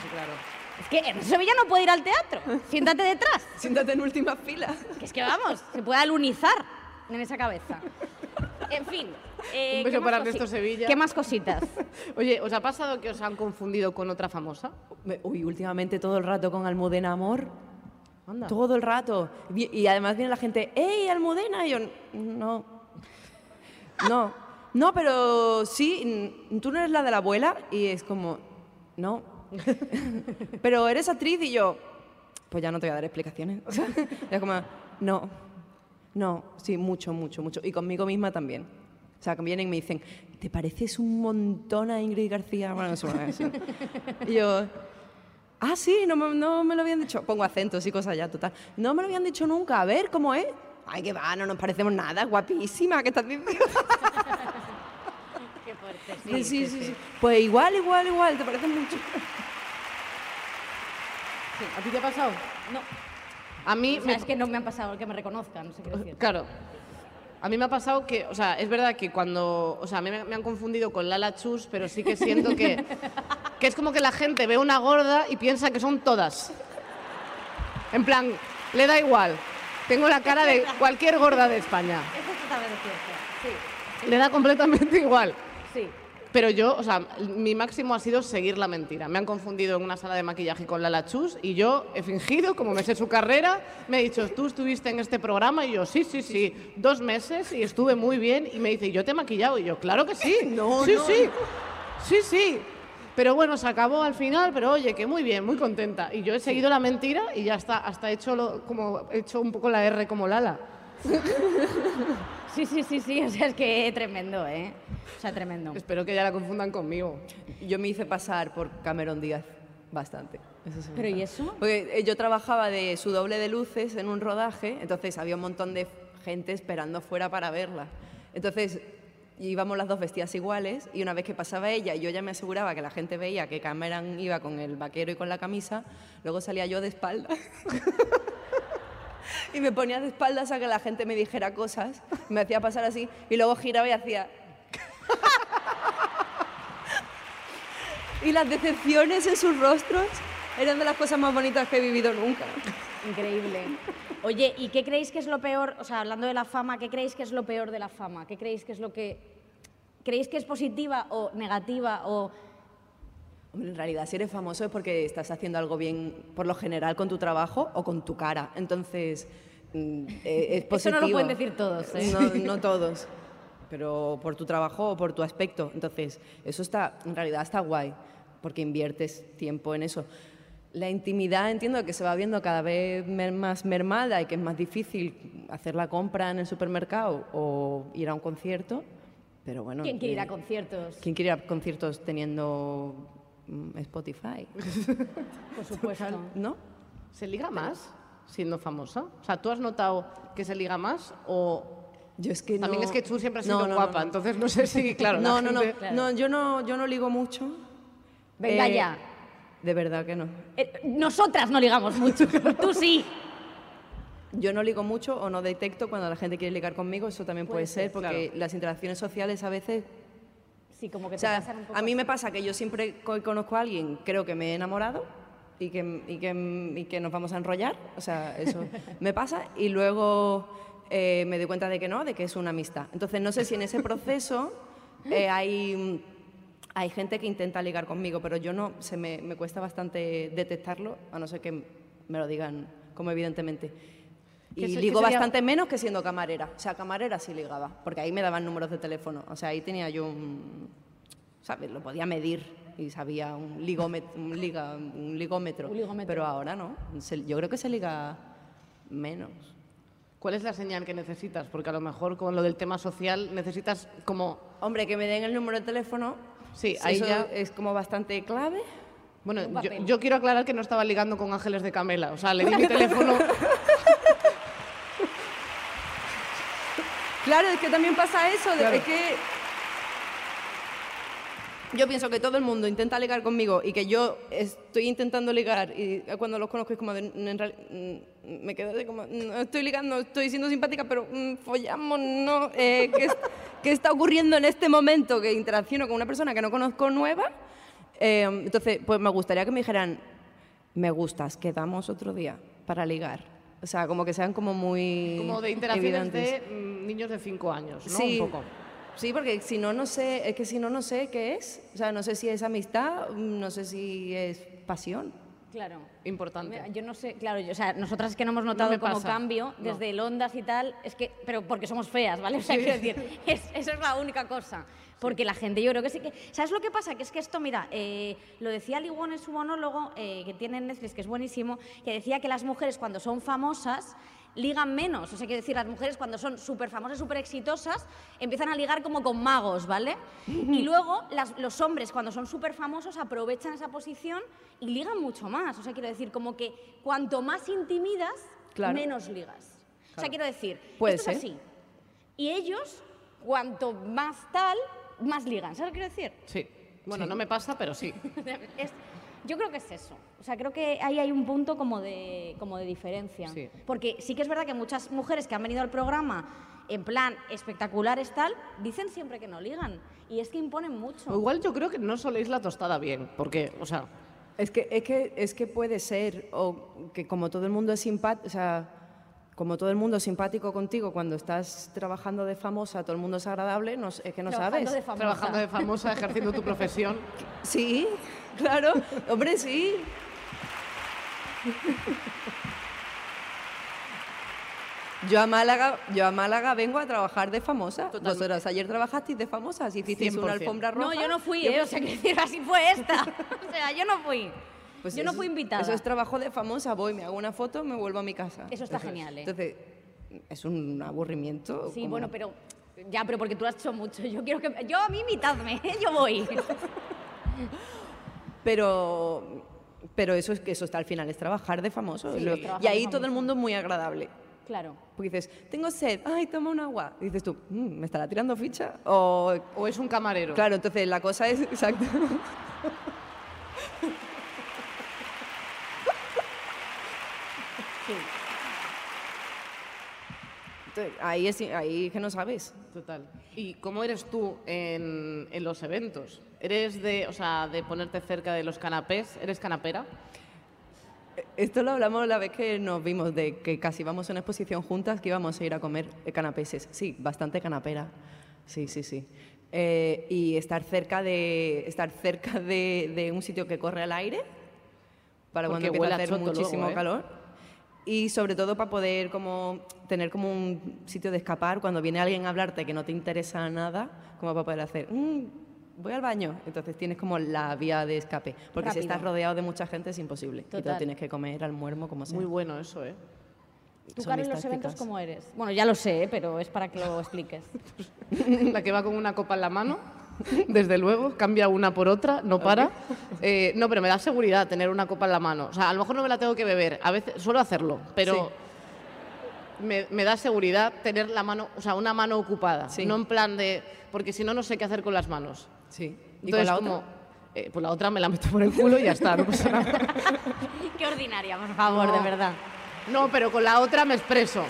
Sí, claro. Es que Ernesto Sevilla no puede ir al teatro. Siéntate detrás. <laughs> Siéntate en última fila. Que es que vamos, se puede alunizar en esa cabeza. En fin. eh, Un beso ¿qué más para Ernesto Sevilla. ¿Qué más cositas? <laughs> Oye, ¿os ha pasado que os han confundido con otra famosa? Uy, últimamente todo el rato con Almudena Amor. Anda. Todo el rato. Vi- Y además viene la gente, ¡Ey, Almudena! Y yo, no. No. No, pero sí, tú no eres la de la abuela. Y es como, no. <laughs> pero eres actriz y yo, pues ya no te voy a dar explicaciones. <laughs> O sea, es como, no. No, sí, mucho, mucho, mucho. Y conmigo misma también. O sea, que vienen y me dicen, ¿te pareces un montón a Ingrid García? Bueno, eso es así. Y yo, ah, sí, no me, no me lo habían dicho. Pongo acentos y cosas ya, total. No me lo habían dicho nunca. A ver, ¿cómo es? Ay, que va, no nos parecemos nada. Guapísima, ¿qué estás diciendo? <laughs> Qué fuerte, Sí, sí, sí, sí. Pues igual, igual, igual, te pareces mucho. ¿A ti te ha pasado? No, A mí o sea, me... es que no me han pasado que me reconozcan, no sé qué decir. Claro. A mí me ha pasado que, o sea, es verdad que cuando, o sea, a mí me, me han confundido con Lala Chus, pero sí que siento que, <laughs> que es como que la gente ve una gorda y piensa que son todas. En plan, le da igual. Tengo la cara de <laughs> cualquier gorda de España. Eso es totalmente cierto. Le da completamente igual. Pero yo, o sea, mi máximo ha sido seguir la mentira. Me han confundido en una sala de maquillaje con Lala Chus y yo he fingido, como me sé su carrera, me he dicho, tú estuviste en este programa y yo, sí, sí, sí, dos meses y estuve muy bien y me dice, ¿y yo te he maquillado? Y yo, claro que sí. <laughs> No, sí, no, sí, sí, sí. Pero bueno, se acabó al final, pero oye, que muy bien, muy contenta. Y yo he seguido la mentira y ya está, hasta he hecho, lo- como, he hecho un poco la R como Lala. Sí, sí, sí, sí, o sea, es que tremendo, ¿eh? O sea, tremendo. Espero que ya la confundan conmigo. Yo me hice pasar por Cameron Díaz bastante. Eso sí ¿Pero y eso? Porque eh, yo trabajaba de su doble de luces en un rodaje, entonces había un montón de gente esperando fuera para verla. Entonces íbamos las dos vestidas iguales y una vez que pasaba ella y yo ya me aseguraba que la gente veía que Cameron iba con el vaquero y con la camisa, luego salía yo de espaldas. <laughs> y me ponía de espaldas a que la gente me dijera cosas, me hacía pasar así y luego giraba y hacía... y las decepciones en sus rostros eran de las cosas más bonitas que he vivido nunca. Increíble. Oye, ¿y qué creéis que es lo peor? O sea, hablando de la fama, ¿qué creéis que es lo peor de la fama? ¿Qué creéis que es lo que. ¿Creéis que es positiva o negativa o.? En realidad, si eres famoso es porque estás haciendo algo bien, por lo general, con tu trabajo o con tu cara. Entonces, mm, eh, es positivo. Eso no lo pueden decir todos, ¿eh? No, no todos, pero por tu trabajo o por tu aspecto. Entonces, eso está, en realidad está guay, porque inviertes tiempo en eso. La intimidad entiendo que se va viendo cada vez más mermada y que es más difícil hacer la compra en el supermercado o ir a un concierto, pero bueno. ¿Quién quiere ir a eh, conciertos? ¿Quién quiere ir a conciertos teniendo Spotify? <laughs> Por supuesto. ¿No? ¿Se liga más siendo famosa? O sea, ¿tú has notado que se liga más o Yo es que también no- es que tú siempre has sido no, no, guapa? Entonces no sé si, claro, la no, no, no, gente- no, yo no, yo no ligo mucho. Venga Eh, ya. De verdad que no. Eh, nosotras no ligamos mucho. <laughs> Tú sí. Yo no ligo mucho o no detecto cuando la gente quiere ligar conmigo, eso también puede, Puede ser, ser, porque las interacciones sociales a veces... Sí, como que O te sea, pasan un poco a mí así. me pasa que yo siempre conozco a alguien, creo que me he enamorado y que, y que, y que nos vamos a enrollar, o sea, eso <laughs> me pasa, y luego eh, me doy cuenta de que no, de que es una amistad. Entonces, no sé si en ese proceso eh, hay, hay gente que intenta ligar conmigo, pero yo no, se me, me cuesta bastante detectarlo, a no ser que me lo digan como evidentemente. ¿Qué Y se- ligo sería- bastante menos que siendo camarera. O sea, camarera sí ligaba, porque ahí me daban números de teléfono. O sea, ahí tenía yo un... ¿Sabes? Lo podía medir y sabía un, ligómetro, un, liga, un ligómetro. Un ligómetro. Pero ahora no. Se- yo creo que se liga menos. ¿Cuál es la señal que necesitas? Porque a lo mejor con lo del tema social necesitas como... Hombre, que me den el número de teléfono. Sí, ahí eso ya- es como bastante clave. Bueno, yo, yo quiero aclarar que no estaba ligando con Ángeles de Camela. O sea, le di mi <laughs> teléfono... Claro, es que también pasa eso, de- Claro. es que yo pienso que todo el mundo intenta ligar conmigo y que yo estoy intentando ligar y cuando los conozco es como de, "Mm, en real- mm, me quedo de como, no estoy ligando, estoy siendo simpática, pero mm, follamos, no, eh, ¿qué, qué está ocurriendo en este momento que interacciono con una persona que no conozco nueva? Eh, entonces, pues me gustaría que me dijeran, me gustas, quedamos otro día para ligar. O sea, como que sean como muy Como de interacciones evidentes. de mm, niños de 5 años, ¿no? Sí, Un poco. sí, porque si no, no sé, es que si no, no sé qué es. O sea, no sé si es amistad, no sé si es pasión. Claro. Importante. Yo no sé, claro, yo- o sea, nosotras es que no hemos notado me como pasa, cambio no. desde el Ondas y tal, es que, pero porque somos feas, ¿vale? O sea, quiero decir, es, eso es la única cosa. Porque la gente, yo creo que sí que. ¿Sabes lo que pasa? Que es que esto, mira, eh, lo decía Liwon en su monólogo, eh, que tiene en Netflix, que es buenísimo, que decía que las mujeres cuando son famosas ligan menos. O sea, quiero decir, las mujeres cuando son súper famosas, súper exitosas, empiezan a ligar como con magos, ¿vale? Y luego las- los hombres cuando son súper famosos aprovechan esa posición y ligan mucho más. O sea, quiero decir, como que cuanto más intimidas, Claro. menos ligas. O sea, quiero decir, Puede esto es así. Y ellos, cuanto más tal, más ligan. ¿Sabes lo que quiero decir? Sí. Bueno, no me pasa, pero sí. <laughs> Es- yo creo que es eso. O sea, creo que ahí hay un punto como de, como de diferencia. Sí. Porque sí que es verdad que muchas mujeres que han venido al programa en plan espectaculares tal, dicen siempre que no ligan. Y es que imponen mucho. O igual yo creo que no soléis la tostada bien, porque, o sea, Es que, es que, es que puede ser, o que como todo el mundo es simpático, o sea, como todo el mundo es simpático contigo cuando estás trabajando de famosa, todo el mundo es agradable, no, es que no Trabajando sabes. de famosa. trabajando de famosa, ejerciendo tu profesión. <laughs> Sí, claro, hombre, sí. Yo a Málaga, yo a Málaga vengo a trabajar de famosa. Vosotros ayer trabajasteis de famosas, hicisteis una 100%. alfombra roja. No, yo no fui, ¿eh? O sea, quiero <laughs> decir, así fue esta. O sea, yo no fui. Pues yo no fui invitada. Eso es trabajo de famosa, voy, me hago una foto, me vuelvo a mi casa. Eso está genial, ¿eh? Entonces, es un aburrimiento. Sí, como- bueno, pero ya, pero porque tú has hecho mucho. Yo quiero que yo a mí invitadme, ¿eh? <laughs> yo voy. <laughs> Pero, pero eso es que eso está al final, es trabajar de famoso. Sí, Lo- trabajar y ahí todo el mundo es muy agradable. Claro. Porque dices, tengo sed, ay, toma un agua. Y dices tú, "Mm, ¿me estará tirando ficha? O, O es un camarero. claro, entonces la cosa es, <laughs> exacto. Ahí es, ahí que no sabes. Total. ¿Y cómo eres tú en, en los eventos? ¿Eres de, o sea, de ponerte cerca de los canapés? ¿Eres canapera? Esto lo hablamos la vez que nos vimos, de que casi íbamos a una exposición juntas, que íbamos a ir a comer canapeses. Sí, bastante canapera. Sí, sí, sí. Eh, y estar cerca, de, estar cerca de, de un sitio que corre al aire, para Porque cuando empieza a hacer choto luego, muchísimo ¿eh? calor. Y sobre todo para poder como tener como un sitio de escapar cuando viene alguien a hablarte que no te interesa nada, como para poder hacer, "Mm, voy al baño. Entonces tienes como la vía de escape. Porque si Rápido. estás rodeado de mucha gente es imposible. Y te Total. lo tienes que comer al muermo como sea. Muy bueno eso, ¿eh? ¿Tú, Son Caro, en mis los eventos cómo eres? Bueno, ya lo sé, ¿eh? pero es para que lo <laughs> expliques. La que va con una copa en la mano, <laughs> desde luego, cambia una por otra, no para. Eh, no, pero me da seguridad tener una copa en la mano. O sea, a lo mejor no me la tengo que beber, a veces suelo hacerlo, pero me, me da seguridad tener la mano, o sea, una mano ocupada, Sí. no en plan de, porque si no, no sé qué hacer con las manos. Sí. ¿Y Entonces, con la como, otra? eh, pues la otra me la meto por el culo y ya está, no pasa nada. <laughs> Qué ordinaria, por favor, No. de verdad. No, pero con la otra me expreso.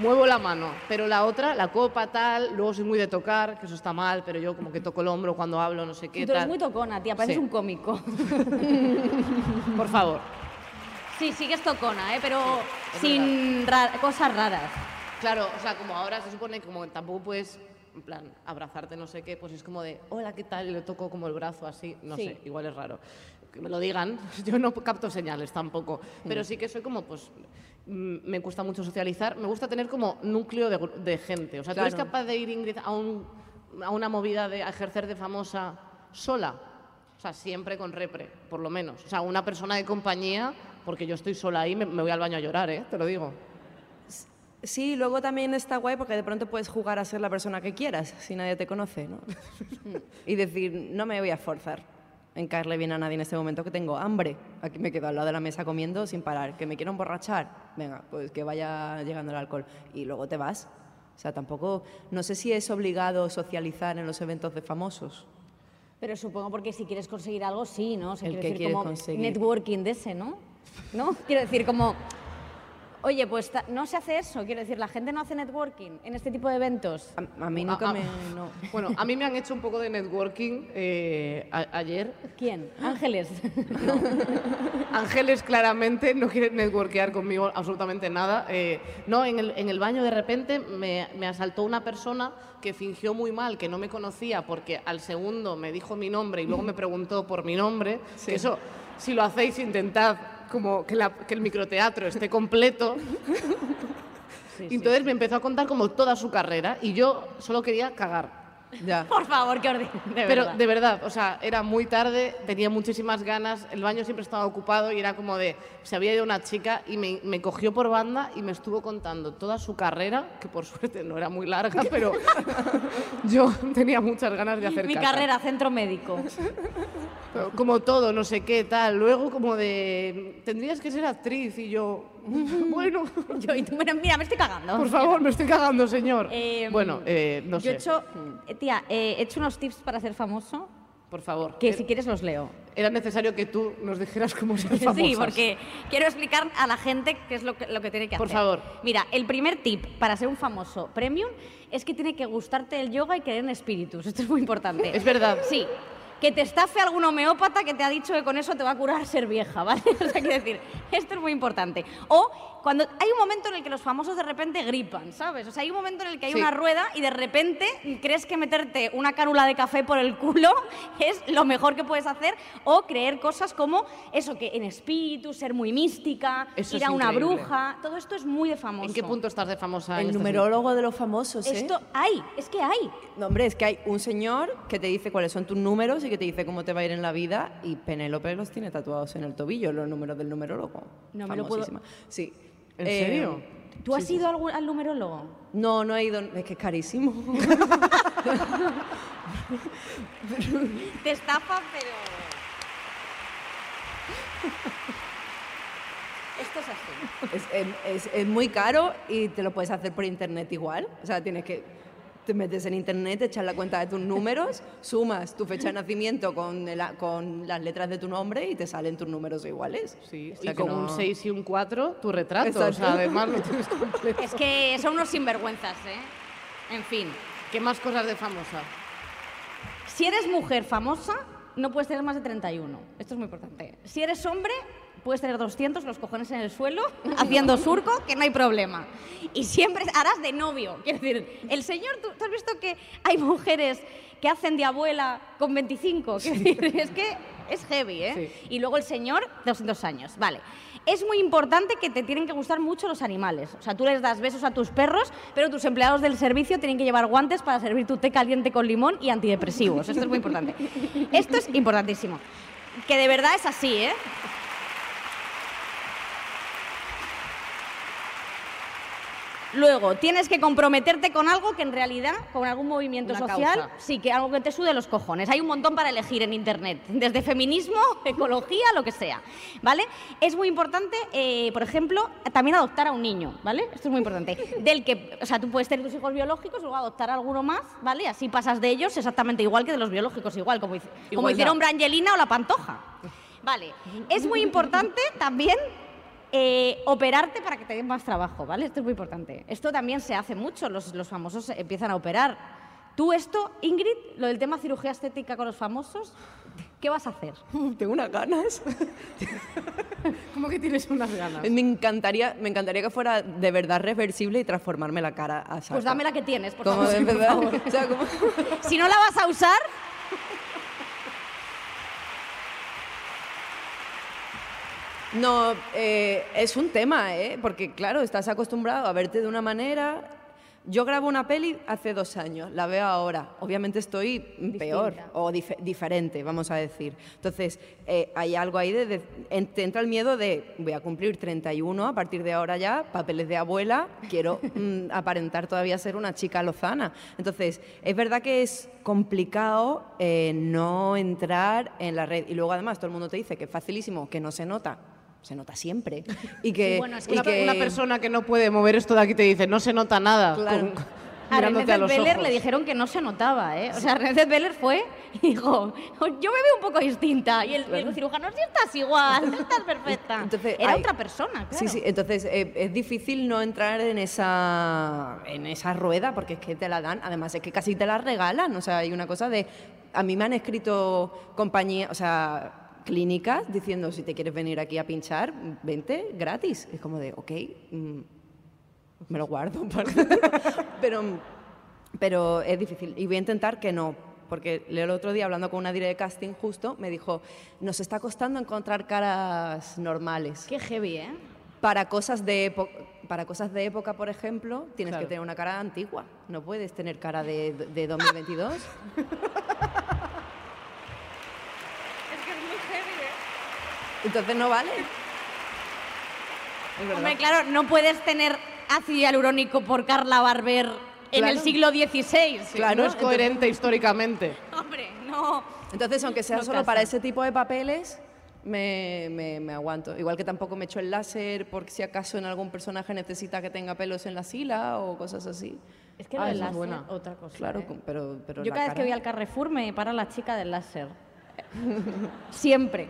Muevo la mano, pero la otra, la copa, tal, luego soy muy de tocar, que eso está mal, pero yo como que toco el hombro cuando hablo, no sé qué, Tú eres tal. muy tocona, tía, pareces Sí. un cómico. <laughs> <laughs> Por favor. Sí, sigues tocona, ¿eh? pero Es sin ra- cosas raras. Claro, o sea, como ahora se supone que como tampoco puedes, en plan, abrazarte, no sé qué, pues es como de, hola, ¿qué tal? Y le toco como el brazo así, no Sí. sé, igual es raro. Que me lo digan, <laughs> yo no capto señales tampoco, pero sí que soy como, pues, mm, me gusta mucho socializar, me gusta tener como núcleo de, gente. O sea, ¿tú eres Claro. capaz de ir, Ingrid, a, un- a una movida de a ejercer de famosa sola? O sea, siempre con repre, por lo menos. O sea, una persona de compañía, porque yo estoy sola ahí, me, me voy al baño a llorar, ¿eh? Te lo digo. Sí, luego también está guay porque de pronto puedes jugar a ser la persona que quieras si nadie te conoce, ¿no? <laughs> y decir, no me voy a esforzar en caerle bien a nadie en este momento que tengo hambre. Aquí me quedo al lado de la mesa comiendo sin parar. ¿Que me quiero emborrachar? Venga, pues que vaya llegando el alcohol. Y luego te vas. O sea, tampoco, no sé si es obligado socializar en los eventos de famosos. Pero supongo porque si quieres conseguir algo, sí, ¿no? O sea, ¿El decir, quieres como conseguir? networking de ese, ¿no? ¿No? Quiero decir, como... Oye, pues ta- no se hace eso. Quiero decir, la gente no hace networking en este tipo de eventos. A, a mí nunca me... <laughs> no. Bueno, a mí me han hecho un poco de networking eh, a- ayer. ¿Quién? Ángeles. Ángeles claramente no quiere networkear conmigo absolutamente nada. Eh, no, en el, en el baño de repente me, me asaltó una persona que fingió muy mal, que no me conocía porque al segundo me dijo mi nombre y luego me preguntó por mi nombre. Que eso, si lo hacéis, intentad como que, la- que el microteatro esté completo. <laughs> Y Entonces me empezó a contar como toda su carrera y yo solo quería cagar. Ya. <laughs> Por favor, qué ordinario. De Pero verdad. de verdad, o sea, era muy tarde, tenía muchísimas ganas, el baño siempre estaba ocupado y era como de, se había ido una chica y me, me cogió por banda y me estuvo contando toda su carrera, que por <laughs> suerte no era muy larga, pero <laughs> yo tenía muchas ganas de hacer Mi caca. carrera, centro médico. Pero Como todo, no sé qué, tal. Luego como de, tendrías que ser actriz y yo, <laughs> bueno, <laughs> Yo, y tú, mira, mira, me estoy cagando. por favor, me estoy cagando, señor. Eh, bueno, eh, no Yo sé, he hecho, eh, tía, eh, he hecho unos tips para ser famoso por favor. que Eh, si quieres los leo. Era necesario que tú nos dijeras cómo ser <laughs> famosas. Sí, porque quiero explicar a la gente qué es lo que, lo que tiene que Por hacer. favor. Mira, el primer tip para ser un famoso premium es que tiene que gustarte el yoga y creer en espíritus. Esto es muy importante. Es verdad. Sí. Que te estafe algún homeópata que te ha dicho que con eso te va a curar ser vieja, ¿vale? <laughs> O sea, quiero decir, esto es muy importante. O cuando hay un momento en el que los famosos de repente gripan, ¿sabes? O sea, hay un momento en el que hay Sí. una rueda y de repente crees que meterte una cárula de café por el culo <laughs> es lo mejor que puedes hacer o creer cosas como eso, que en espíritu, ser muy mística, Eso ir a una increíble. bruja, todo esto es muy de famoso. ¿En qué punto estás de famosa? El en este numerólogo de los famosos, ¿eh? Esto hay, es que hay. No, hombre, es que hay un señor que te dice cuáles son tus números y que te dice cómo te va a ir en la vida y Penélope los tiene tatuados en el tobillo, los números del numerólogo. No me lo puedo-. Sí. ¿En Eh, serio? ¿Tú has ido al numerólogo? No, no he ido, es que es carísimo. <laughs> Te estafa, pero... Esto es así. Es, em, es- es muy caro y te lo puedes hacer por internet igual. O sea, tienes que. Te metes en internet, echas la cuenta de tus números, sumas tu fecha de nacimiento con, el a- con las letras de tu nombre y te salen tus números iguales. Sí, O sea y con no- un 6 y un 4, tu retrato. O Exacto. sea, además lo <laughs> tienes completo. Es que son unos sinvergüenzas, ¿eh? En fin. ¿Qué más cosas de famosa? Si eres mujer famosa, no puedes tener más de 31. Esto es muy importante. Si eres hombre, puedes tener 200, los cojones en el suelo, <laughs> haciendo surco, que no hay problema. Y siempre harás de novio. Quiero decir, el señor, ¿tú, tú has visto que hay mujeres que hacen de abuela con 25? Quiero decir, es que es heavy, ¿eh? Y luego el señor, 200 años. Vale. Es muy importante que te tienen que gustar mucho los animales. O sea, tú les das besos a tus perros, pero tus empleados del servicio tienen que llevar guantes para servir tu té caliente con limón y antidepresivos. Esto es muy importante. <laughs> Esto es importantísimo. Que de verdad es así, ¿eh? Luego, tienes que comprometerte con algo que en realidad, con algún movimiento Una social, causa. sí, que algo que te sude los cojones. Hay un montón para elegir en Internet, desde feminismo, <laughs> ecología, lo que sea, ¿vale? Es muy importante, eh, por ejemplo, también adoptar a un niño, ¿vale? Esto es muy importante. Del que, o sea, tú puedes tener tus hijos biológicos, luego adoptar a alguno más, ¿vale? Así pasas de ellos exactamente igual que de los biológicos, igual, como, como hicieron Brangelina o la Pantoja. Vale, es muy importante también eh, operarte para que te den más trabajo, ¿vale? Esto es muy importante. Esto también se hace mucho, los, los famosos empiezan a operar. Tú esto, Ingrid, lo del tema cirugía estética con los famosos, ¿qué vas a hacer? <laughs> Tengo unas ganas. <laughs> ¿Cómo que tienes unas ganas? Me encantaría, me encantaría que fuera de verdad reversible y transformarme la cara a saco. Pues dame la que tienes, por favor. de por verdad. favor. <laughs> O sea, como- Si no la vas a usar, No, eh, es un tema, ¿eh? Porque claro, estás acostumbrado a verte de una manera. Yo grabo una peli hace dos años, la veo ahora. Obviamente estoy peor o dif- diferente, vamos a decir. Entonces, eh, hay algo ahí de, te entra el miedo de voy a cumplir 31, a partir de ahora ya, papeles de abuela, quiero <laughs> mm, aparentar todavía ser una chica lozana. Entonces, es verdad que es complicado eh, no entrar en la red. Y luego además todo el mundo te dice que es facilísimo, que no se nota. Se nota siempre. <laughs> Y que, bueno, es que y Una, que- una persona que no puede mover esto de aquí te dice, no se nota nada. Claro. <laughs> con- a René ojos. le dijeron que no se notaba, ¿eh? O sea, René Zellweger fue y dijo, yo me veo un poco distinta. Y el, y el cirujano, si estás igual, <laughs> estás perfecta. Entonces, Era hay- otra persona, claro. Sí, sí, entonces eh, es difícil no entrar en esa, en esa rueda porque es que te la dan, además es que casi te la regalan, o sea, hay una cosa de, a mí me han escrito compañías, o sea, clínicas diciendo si te quieres venir aquí a pinchar, vente gratis. Es como de, ok, mm, me lo guardo, <laughs> pero, pero es difícil y voy a intentar que no. Porque el otro día, hablando con una directora de casting justo, me dijo, nos está costando encontrar caras normales. Qué heavy, ¿eh? Para cosas de para cosas de época, por ejemplo, tienes Claro. que tener una cara antigua. No puedes tener cara de, de 2022. Es que es muy heavy, ¿eh? Entonces no vale. Hombre, claro, no puedes tener ácido hialurónico por Carla Barber en Claro. el siglo XVI. Claro, no es coherente históricamente. <laughs> Hombre, no. Entonces, aunque sea No solo casa. para ese tipo de papeles, me, me- me aguanto. Igual que tampoco me echo el láser por si acaso en algún personaje necesita que tenga pelos en la sila o cosas así. Es que Ah, lo del esa es buena. otra cosa. Claro, ¿eh? pero, pero Yo cada vez que voy al Carrefour me para la chica del láser. <laughs> Siempre.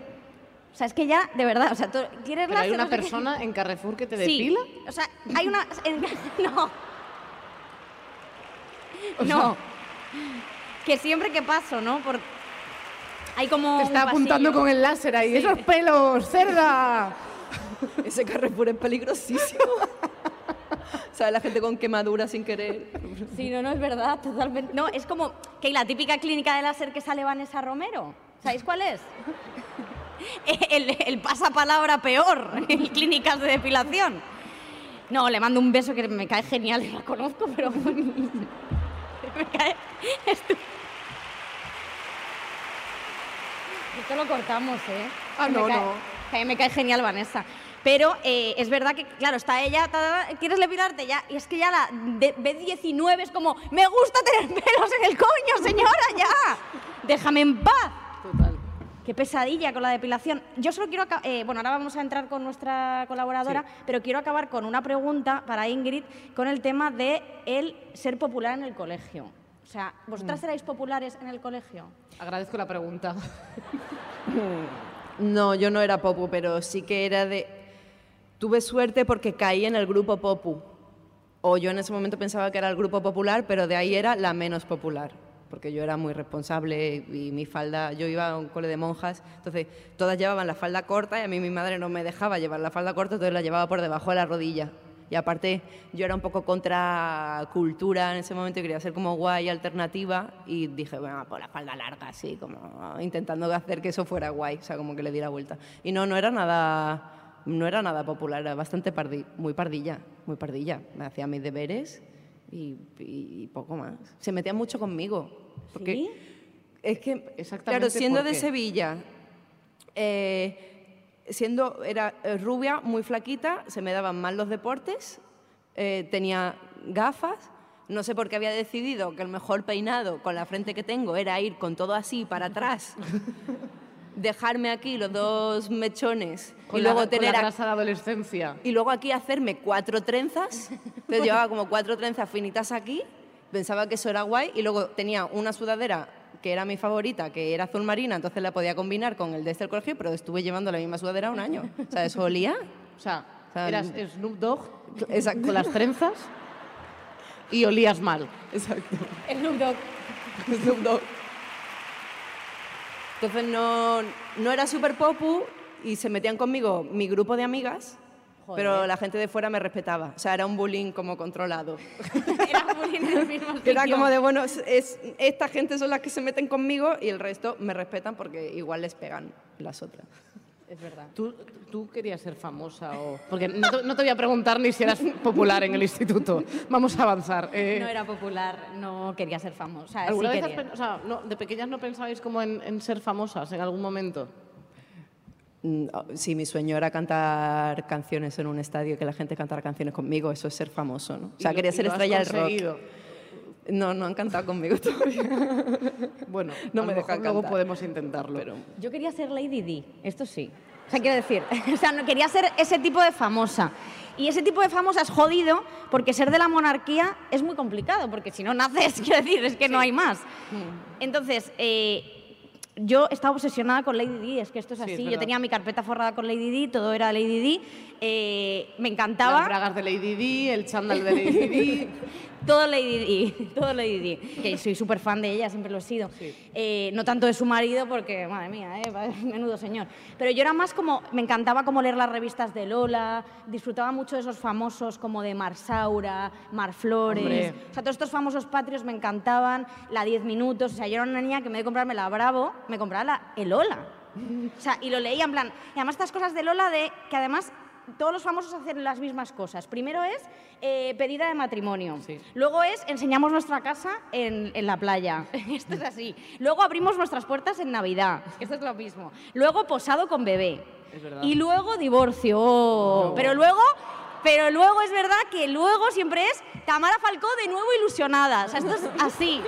O sea, es que ya, de verdad, o sea, tú quieres Pero hay una persona en Carrefour que te Sí. depila. O sea, hay una. en- <laughs> no. No. Que siempre que paso, ¿no? Por, hay como. Te está un apuntando pasillo. con el láser ahí. ¡Esos pelos, cerda! <laughs> Ese Carrefour es peligrosísimo. <laughs> ¿Sabes? La gente con quemadura sin querer. Sí, no, no, es verdad, totalmente. No, es como que la típica clínica de láser que sale Vanessa Romero. ¿Sabéis cuál es? <laughs> El, el pasapalabra peor en clínicas de depilación. No, le mando un beso que me cae genial, <laughs> la conozco, pero <laughs> me cae Esto lo cortamos, ¿eh? Ah, me no, cae- no. mí me cae genial Vanessa. Pero eh, es verdad que, claro, está ella, ¿quieres depilarte ya? Y es que ya la de- B19 es como, me gusta tener pelos en el coño, señora, ya. Déjame en paz. Qué pesadilla con la depilación. Yo solo quiero, eh, bueno, ahora vamos a entrar con nuestra colaboradora, pero quiero acabar con una pregunta para Ingrid con el tema de el ser popular en el colegio. O sea, ¿vosotras erais populares en el colegio? Agradezco la pregunta. <laughs> No, yo no era popu, pero sí que era de... Tuve suerte porque caí en el grupo popu. O yo en ese momento pensaba que era el grupo popular, pero de ahí era la menos popular. Porque yo era muy responsable y mi falda, yo iba a un cole de monjas, entonces todas llevaban la falda corta y a mí mi madre no me dejaba llevar la falda corta, entonces la llevaba por debajo de la rodilla. Y aparte, yo era un poco contra cultura en ese momento quería ser como guay, alternativa. Y dije, bueno, pues la falda larga, así, como intentando hacer que eso fuera guay, o sea, como que le diera vuelta. Y no, no era nada, no era nada popular, era bastante pardi, muy pardilla, muy pardilla. Me hacía mis deberes y, y poco más. Se metía mucho conmigo. Porque ¿Sí? Es que, Exactamente claro, siendo de. Sevilla, eh, siendo, era eh, rubia, muy flaquita, se me daban mal los deportes, eh, tenía gafas, no sé por qué había decidido que el mejor peinado con la frente que tengo era ir con todo así para atrás, <laughs> dejarme aquí los dos mechones Con y la, luego con tener la a- grasa de adolescencia. y luego aquí hacerme cuatro trenzas. Entonces llevaba como cuatro trenzas finitas aquí. Pensaba que eso era guay. Y luego tenía una sudadera que era mi favorita, que era azul marina, entonces la podía combinar con el de este colegio, pero estuve llevando la misma sudadera un año. O sea, eso olía. O sea, O sea, eras Snoop Dogg Exacto. con las trenzas y olías mal. Exacto. Snoop Dogg. Snoop Dogg. Entonces no, no era súper popu y se metían conmigo mi grupo de amigas, pero la gente de fuera me respetaba. O sea, era un bullying como controlado. <laughs> Era bullying en el mismo <laughs> Era sitio. como de, bueno, es, es- esta gente son las que se meten conmigo y el resto me respetan porque igual les pegan las otras. Es verdad. ¿Tú, tú querías ser famosa o...? Porque no te, no te voy a preguntar ni si eras popular en el instituto. Vamos a avanzar. Eh, No era popular, no quería ser famosa. Sí ¿Alguna vez quería. pen- o sea, no, de pequeñas no pensabais como en, en ser famosas en algún momento? Mm, oh, Sí, mi sueño era cantar canciones en un estadio, y que la gente cantara canciones conmigo, eso es ser famoso, ¿no? O sea, lo- quería ser estrella del rock. No, no han cantado conmigo <laughs> todavía. Bueno, No me dejan luego podemos intentarlo. Yo quería ser Lady Di, esto sí. O sea, quiero decir, <laughs> o sea, no quería ser ese tipo de famosa. Y ese tipo de famosa es jodido porque ser de la monarquía es muy complicado, porque si no naces, <laughs> quiero decir, es que no hay más. Entonces, eh, yo estaba obsesionada con Lady Di, es que esto es Sí, es así. yo tenía mi carpeta forrada con Lady Di, todo era Lady Di. eh, me encantaba. Las bragas de Lady Di, el chándal de Lady Di. Todo Lady Di, <laughs> todo Lady Di. Que soy súper fan de ella, siempre lo he sido. Eh, no tanto de su marido, porque, madre mía, eh, <laughs> menudo señor. Pero yo era más como, me encantaba como leer las revistas de Lola, disfrutaba mucho de esos famosos como de Mar Saura, Mar Flores. Hombre. O sea, todos estos famosos patrios me encantaban, la 10 minutos. O sea, yo era una niña que en vez de comprarme la Bravo, me compraba la el Lola. O sea, y lo leía en plan. Y además estas cosas de Lola de que además todos los famosos hacen las mismas cosas. Primero es eh, pedida de matrimonio. Sí. Luego es enseñamos nuestra casa en, en la playa. <laughs> Esto es así. Luego abrimos nuestras puertas en Navidad. <laughs> Esto es lo mismo. Luego posado con bebé. Es verdad. Y luego divorcio. Oh. Pero luego... Pero luego es verdad que luego siempre es Tamara Falcó de nuevo ilusionada. O sea, esto es así.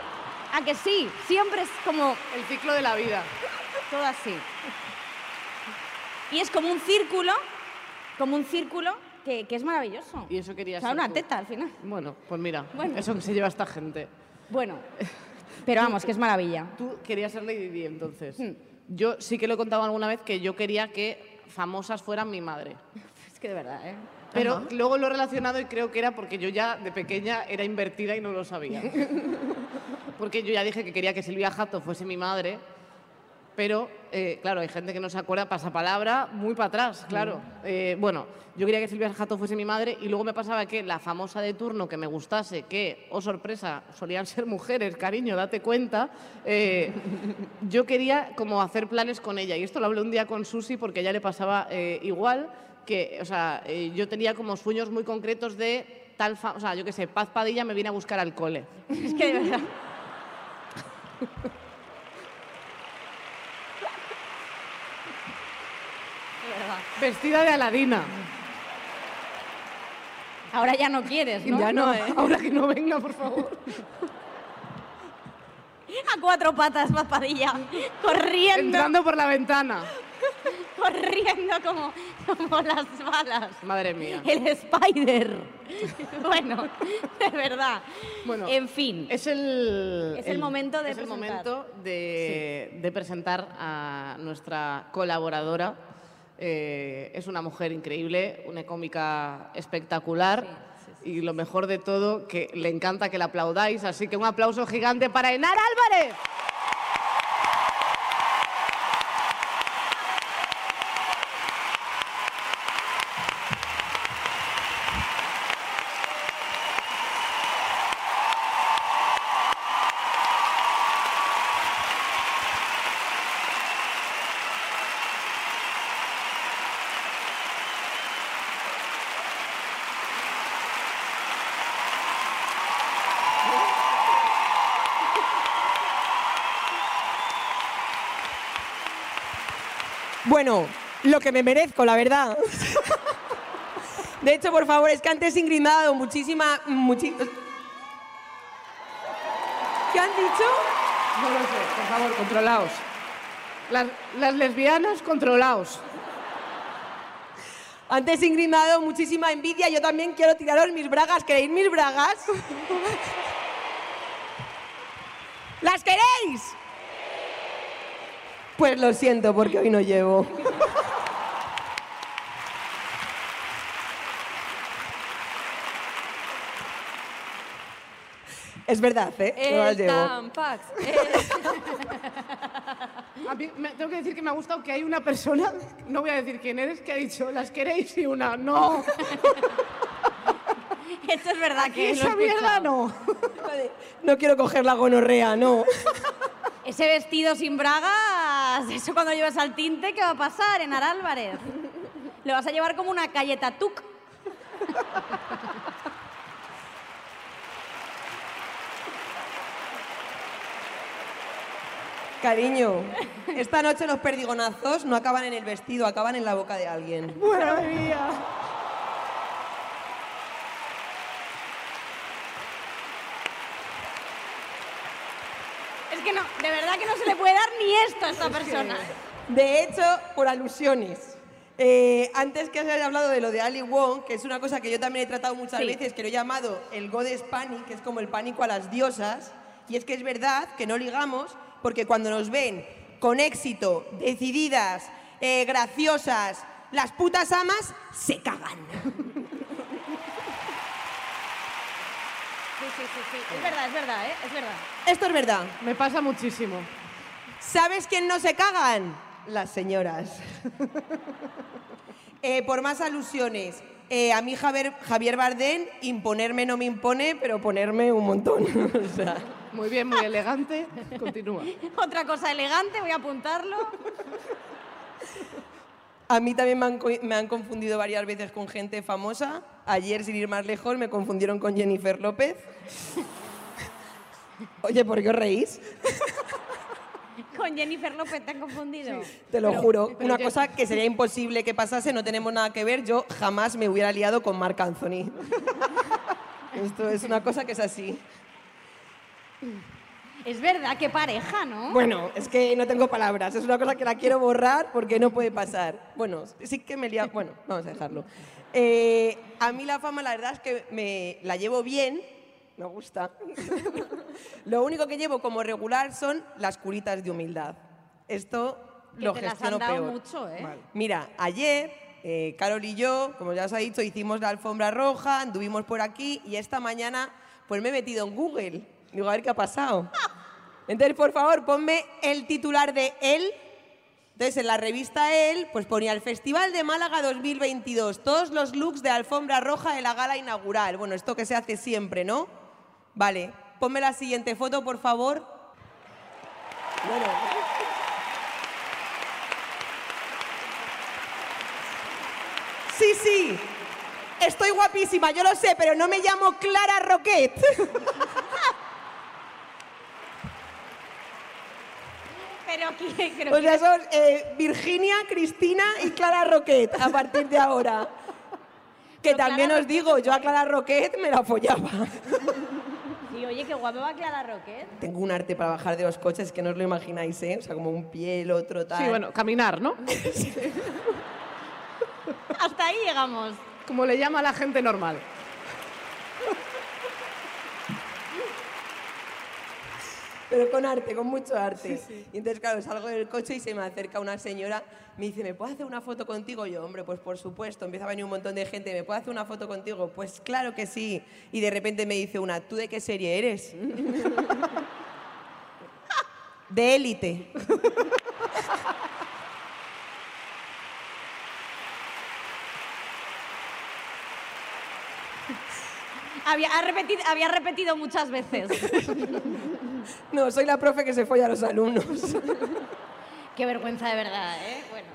A que sí, siempre es como El ciclo de la vida. todo así. Y es como un círculo, como un círculo que, que es maravilloso. Y eso quería O sea, ser una tú. teta al final. Bueno, pues mira, Bueno. eso que se lleva esta gente. Bueno, pero vamos, que es maravilla. Tú querías ser Lady Di entonces. Hmm. Yo sí que lo he contado alguna vez que yo quería que famosas fueran mi madre. Es que de verdad, ¿eh? Pero luego lo he relacionado y creo que era porque yo ya de pequeña era invertida y no lo sabía. <laughs> porque yo ya dije que quería que Silvia Jato fuese mi madre, pero eh, claro, hay gente que no se acuerda, pasa palabra muy para atrás, claro. Eh, bueno, yo quería que Silvia Jato fuese mi madre y luego me pasaba que la famosa de turno que me gustase, que, oh sorpresa, solían ser mujeres, cariño, date cuenta, eh, <laughs> yo quería como hacer planes con ella. Y esto lo hablé un día con Susi porque a ella le pasaba igual, que, o sea, yo tenía como sueños muy concretos de tal, fa- o sea, yo qué sé, Paz Padilla me viene a buscar al cole. Es que de verdad. <laughs> De verdad. Vestida de Aladina. Ahora ya no quieres, ¿no? Ya no, ¿eh? Ahora que no venga, por favor. A cuatro patas, Papadilla. Corriendo, Entrando por la ventana. corriendo como, como las balas. Madre mía. El Spider. bueno, de verdad. Bueno, en fin. Es el, Es el momento de es el momento de, de presentar a nuestra colaboradora. Eh, es una mujer increíble, una cómica espectacular y lo mejor de todo, que le encanta que la aplaudáis. Así que un aplauso gigante para Enar Álvarez. Bueno, lo que me merezco, la verdad. De hecho, por favor, es que antes Ingrid me ha dado muchísima... muchi- ¿Qué han dicho? No lo sé, por favor, controlaos. Las, las lesbianas, controlaos. Antes Ingrid me ha dado muchísima envidia, yo también quiero tiraros mis bragas. ¿Queréis mis bragas? <laughs> ¿Las queréis? Pues lo siento, porque hoy no llevo. Es verdad, ¿eh? No las llevo. Tampax. A mí me- tengo que decir que me ha gustado que hay una persona, no voy a decir quién eres, que ha dicho, ¿las queréis? Y una, no. <laughs> Esto es verdad que Esa mierda no. No quiero coger la gonorrea, no. Ese vestido sin eso cuando llevas al tinte, ¿qué va a pasar, Enar Álvarez? Lo vas a llevar como una galleta tuc. Cariño, esta noche los perdigonazos no acaban en el vestido, acaban en la boca de alguien. Madre mía. Es que no, de verdad que no se le puede dar ni esto a esta persona. De hecho, por alusiones. eh, antes que os haya hablado de lo de Ali Wong, que es una cosa que yo también he tratado muchas Sí. veces, que lo he llamado el Goddess Panic, que es como el pánico a las diosas, y es que es verdad que no ligamos, porque cuando nos ven con éxito, decididas, eh, graciosas, las putas amas, se cagan. Sí, sí, sí, sí. Es verdad, es verdad, ¿eh? Es verdad. Esto es verdad. Me pasa muchísimo. ¿Sabes quién no se cagan? Las señoras. <laughs> Eh, por más alusiones, eh, a mí Javier, Javier Bardem, imponerme no me impone, pero ponerme un montón. <laughs> O sea, Muy bien, muy elegante. Continúa. <laughs> Otra cosa elegante, voy a apuntarlo. A mí también me han, co- me han confundido varias veces con gente famosa. Ayer, sin ir más lejos, me confundieron con Jennifer López. <laughs> Oye, ¿por qué os reís? <laughs> Con Jennifer López te han confundido. Te lo juro. pero Una yo- cosa que sería imposible que pasase, no tenemos nada que ver. Yo jamás me hubiera liado con Marc Anthony. <laughs> Esto es una cosa que es así. Es verdad, qué pareja, ¿no? Bueno, es que no tengo palabras. Es una cosa que la quiero borrar porque no puede pasar. Bueno, sí que me lía. Bueno, vamos a dejarlo. Eh, a mí la fama, la verdad es que me la llevo bien. Me gusta. <laughs> Lo único que llevo como regular son las curitas de humildad. Esto Que lo te las gestiono han dado peor. mucho, ¿eh? Mira, ayer eh, Carol y yo, como ya os ha dicho, hicimos la alfombra roja, anduvimos por aquí y esta mañana pues me he metido en Google. Digo, a ver qué ha pasado. Entonces, por favor, ponme el titular de él. Entonces, en la revista él, pues ponía el Festival de Málaga 2022, todos los looks de alfombra roja de la gala inaugural. Bueno, esto que se hace siempre, ¿no? Vale, ponme la siguiente foto, por favor. Bueno. Sí, sí. Estoy guapísima, yo lo sé, pero no me llamo Clara Roquet. <laughs> Pero, ¿quién- pero <laughs> O sea, son eh, Virginia, Cristina y Clara Roquet a partir de ahora. Que Pero también Clara os digo, yo a Clara Roquet me la follaba. Sí, oye, qué guapo va Clara Roquet. Tengo un arte para bajar de los coches que no os lo imagináis, ¿eh? O sea, como un pie, el otro, tal. Sí, bueno, caminar, ¿no? <laughs> Hasta ahí llegamos. Como le llama la gente normal. Pero con arte, con mucho arte. Y entonces, claro, salgo del coche y se me acerca una señora, me dice, ¿me puedo hacer una foto contigo? Y yo, hombre, pues por supuesto, empieza a venir un montón de gente, ¿me puedo hacer una foto contigo? Pues claro que sí. Y de repente me dice una, ¿tú de qué serie eres? <laughs> de élite. Había, ha repetido, había repetido muchas veces. <laughs> No, soy la profe que se folla a los alumnos. <laughs> Qué vergüenza de verdad, ¿eh? Bueno.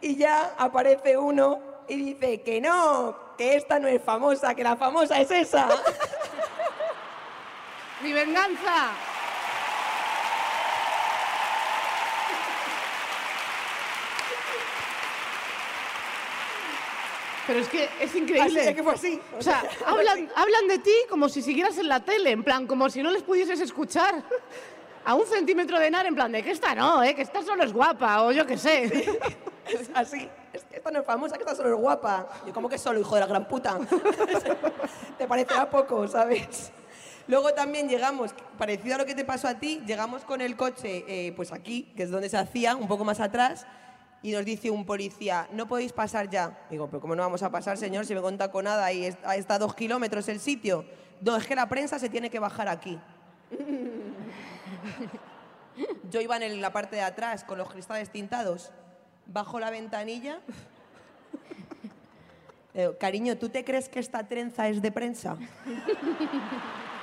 Y ya aparece uno y dice que no, que esta no es famosa, que la famosa es esa. <laughs> ¡Mi venganza! Pero es que es increíble. Así es que fue así. O sea, <laughs> hablan, hablan de ti como si siguieras en la tele, en plan, como si no les pudieses escuchar. A un centímetro de nar, en plan, de que esta no, ¿eh? que esta solo es guapa, o yo qué sé. <laughs> Es así. Es que esta no es famosa, que esta solo es guapa. Yo, como que solo, hijo de la gran puta? <laughs> te parecerá poco, ¿sabes? Luego también llegamos, parecido a lo que te pasó a ti, llegamos con el coche, eh, pues aquí, que es donde se hacía, un poco más atrás, y nos dice un policía, no podéis pasar ya. Digo, pero ¿cómo no vamos a pasar, señor, si me con taconada y está a dos kilómetros el sitio? No, es que la prensa se tiene que bajar aquí. <laughs> Yo iba en la parte de atrás con los cristales tintados. Bajo la ventanilla. <laughs> Digo, Cariño, ¿tú te crees que esta trenza es de prensa? <laughs>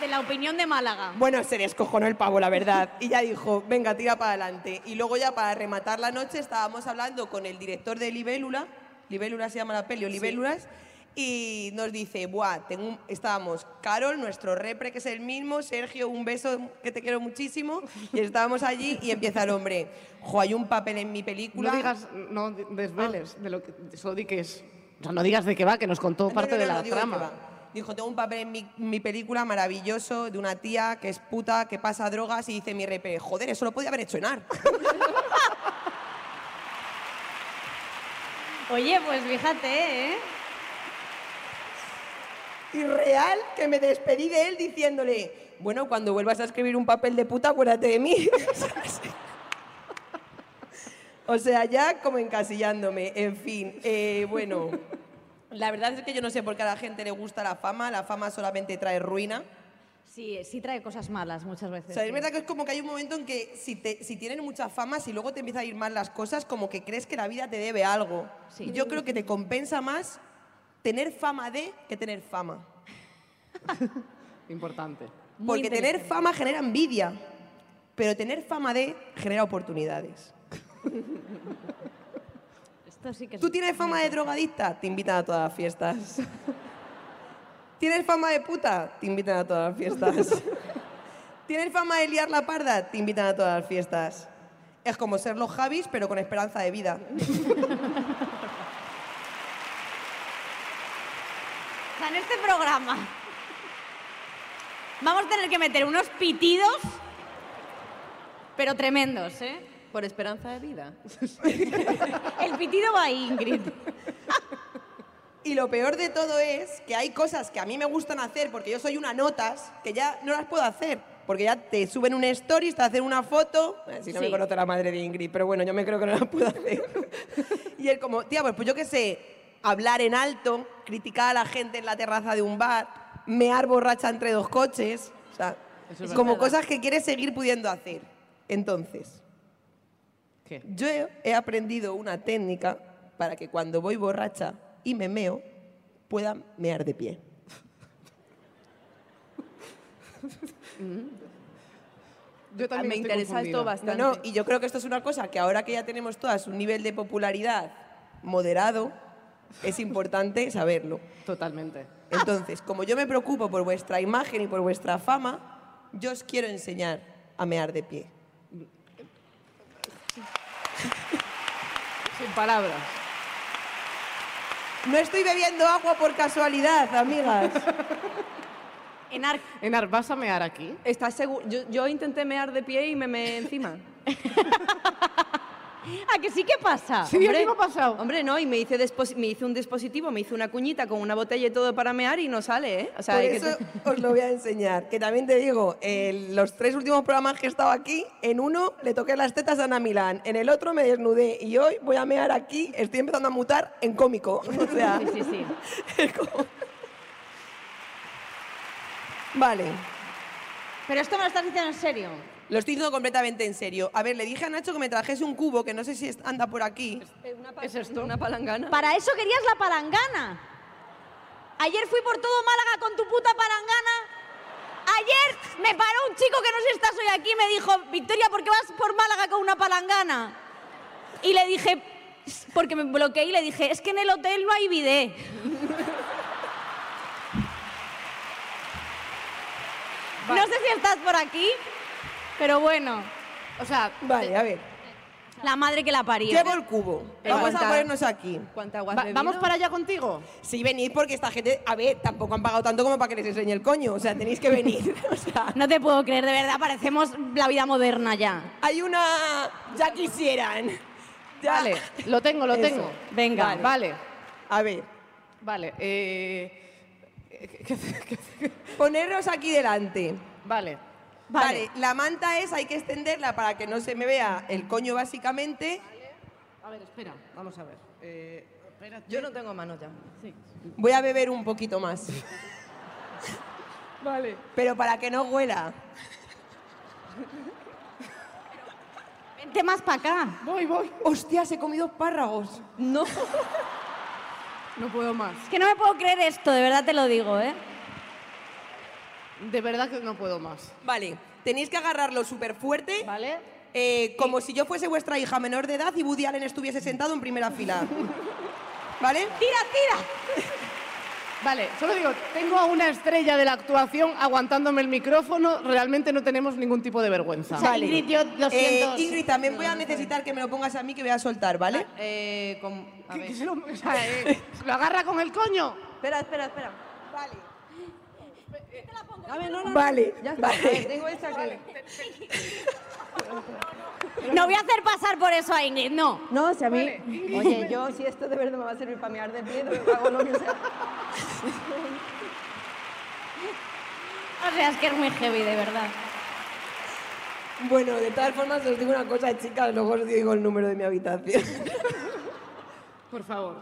De la opinión de Málaga. Bueno, se descojonó el pavo, la verdad. Y ya dijo, venga, tira para adelante. Y luego ya para rematar la noche estábamos hablando con el director de Libélula. Libélula se llama la peli, o Libélulas. Y nos dice, buah, tengo un- estábamos Carol, nuestro repre, que es el mismo, Sergio, un beso, que te quiero muchísimo. Y estábamos allí y empieza el hombre, jo, hay un papel en mi película. No digas, no desveles de lo que, solo di que es. O sea, no digas de qué va, que nos contó No, parte no, no, de no, la digo de qué trama. Dijo, tengo un papel en mi, mi película maravilloso de una tía que es puta, que pasa drogas y dice mi repre, joder, eso lo podía haber hecho en AR. <laughs> Oye, pues fíjate, ¿eh? Y real que me despedí de él diciéndole, bueno, cuando vuelvas a escribir un papel de puta, acuérdate de mí. <laughs> o sea, ya como encasillándome. En fin, eh, bueno, la verdad es que yo no sé por qué a la gente le gusta la fama. La fama solamente trae ruina. Sí, sí trae cosas malas muchas veces. O sea, es verdad que es como que hay un momento en que si, te, si tienen mucha fama, si luego te empiezan a ir mal las cosas, como que crees que la vida te debe algo. Sí. Y yo creo que te compensa más tener fama de que tener fama. <laughs> Importante. Muy Porque tener fama genera envidia, pero tener fama de genera oportunidades. <laughs> Esto sí que es... ¿Tú tienes fama de drogadicta? Te invitan a todas las fiestas. <laughs> ¿Tienes fama de puta? Te invitan a todas las fiestas. <laughs> ¿Tienes fama de liar la parda? Te invitan a todas las fiestas. Es como ser los Javis, pero con esperanza de vida. O sea, en este programa vamos a tener que meter unos pitidos, pero tremendos, ¿eh? Por esperanza de vida. <laughs> El pitido va ahí, Ingrid. Y lo peor de todo es que hay cosas que a mí me gustan hacer porque yo soy una notas que ya no las puedo hacer. Porque ya te suben un story, te hacen una foto. Eh, Si no me Sí. conoce la madre de Ingrid, pero bueno, yo me creo que no la puedo hacer. <laughs> y él como, tía, pues, pues yo qué sé, hablar en alto, criticar a la gente en la terraza de un bar, mear borracha entre dos coches. O sea, es como verdad. cosas que quieres seguir pudiendo hacer. Entonces, ¿Qué? yo he- aprendido una técnica para que cuando voy borracha y me meo, pueda mear de pie. <laughs> Yo también me estoy interesa esto No, bastante. no, y yo creo que esto es una cosa que ahora que ya tenemos todas un nivel de popularidad moderado, es importante saberlo. Totalmente. Entonces, como yo me preocupo por vuestra imagen y por vuestra fama, yo os quiero enseñar a mear de pie. Sin palabras. No estoy bebiendo agua por casualidad, amigas. <laughs> Enar, Enar, ¿vas a mear aquí? ¿Estás seguro? Yo, yo intenté mear de pie y me meé encima. <laughs> ¿a que sí que pasa? Sí, mí me ha pasado. Hombre, no, y me hice, me hice un dispositivo, me hice una cuñita con una botella y todo para mear y no sale, ¿eh? O sea, Por hay que te- <laughs> os lo voy a enseñar. Que también te digo, los tres últimos programas que he estado aquí, en uno le toqué las tetas a Ana Milán, en el otro me desnudé y hoy voy a mear aquí, estoy empezando a mutar en cómico. <laughs> O sea, Sí, sí, sí. <laughs> es como- Vale. Pero esto me lo estás diciendo en serio. Lo estoy diciendo completamente en serio. A ver, le dije a Nacho que me trajese un cubo, que no sé si es- anda por aquí. ¿Es esto? Una palangana. Para eso querías la palangana. Ayer fui por todo Málaga con tu puta palangana. Ayer me paró un chico que no sé si estás hoy aquí y me dijo, Victoria, ¿por qué vas por Málaga con una palangana? Y le dije, porque me bloqueé y le dije, es que en el hotel no hay bidet. No sé si estás por aquí, pero bueno, O sea, Vale, a ver. la madre que la parió. Llevo el cubo. Vamos a ponernos aquí. ¿Cuánta agua va-? ¿vamos para allá contigo? Sí, venid porque esta gente, a ver, tampoco han pagado tanto como para que les enseñe el coño. O sea, tenéis que venir. <laughs> O sea, No te puedo creer, de verdad, parecemos la vida moderna ya. hay una... Ya quisieran. Ya. Vale, lo tengo, lo Eso. tengo. Venga. Vale. Vale. A ver, Vale. eh, ¿qué- qué- qué- qué- ponernos aquí delante. Vale. Vale. la manta es, hay que extenderla para que no se me vea el coño básicamente. A ver, espera, vamos a ver. Eh. Yo no tengo mano ya. Voy a beber un poquito más. <laughs> Vale. Pero para que no huela. Vente más para acá. Voy, voy. Hostias, he comido espárragos. No. No puedo más. Es que no me puedo creer esto, de verdad te lo digo, ¿eh? De verdad que no puedo más. Vale, tenéis que agarrarlo súper fuerte. ¿Vale? eh, como si yo fuese vuestra hija menor de edad y Woody Allen estuviese sentado en primera fila. <laughs> ¿Vale? ¡Tira, tira! Vale, solo digo, tengo a una estrella de la actuación aguantándome el micrófono, realmente no tenemos ningún tipo de vergüenza. O sea, Ingrid, yo lo Eh, siento. Ingrid, también voy a necesitar que me lo pongas a mí que voy a soltar, ¿vale? Eh, con- a ¿Qué- ver. qué se lo, o sea, eh, ¿se lo agarra con el coño? Espera, espera, espera. Vale. A ver, no, no, no. Vale, Ya está. vale. Ver, tengo esta que... No voy a hacer pasar por eso a Ingrid, no. No, si a mí... Oye, yo si esto de verdad me va a servir para mear de pie, lo hago lo que sea. <laughs> O sea, es que es muy heavy, de verdad. Bueno, de todas formas os digo una cosa, chicas, luego os digo el número de mi habitación. Por favor.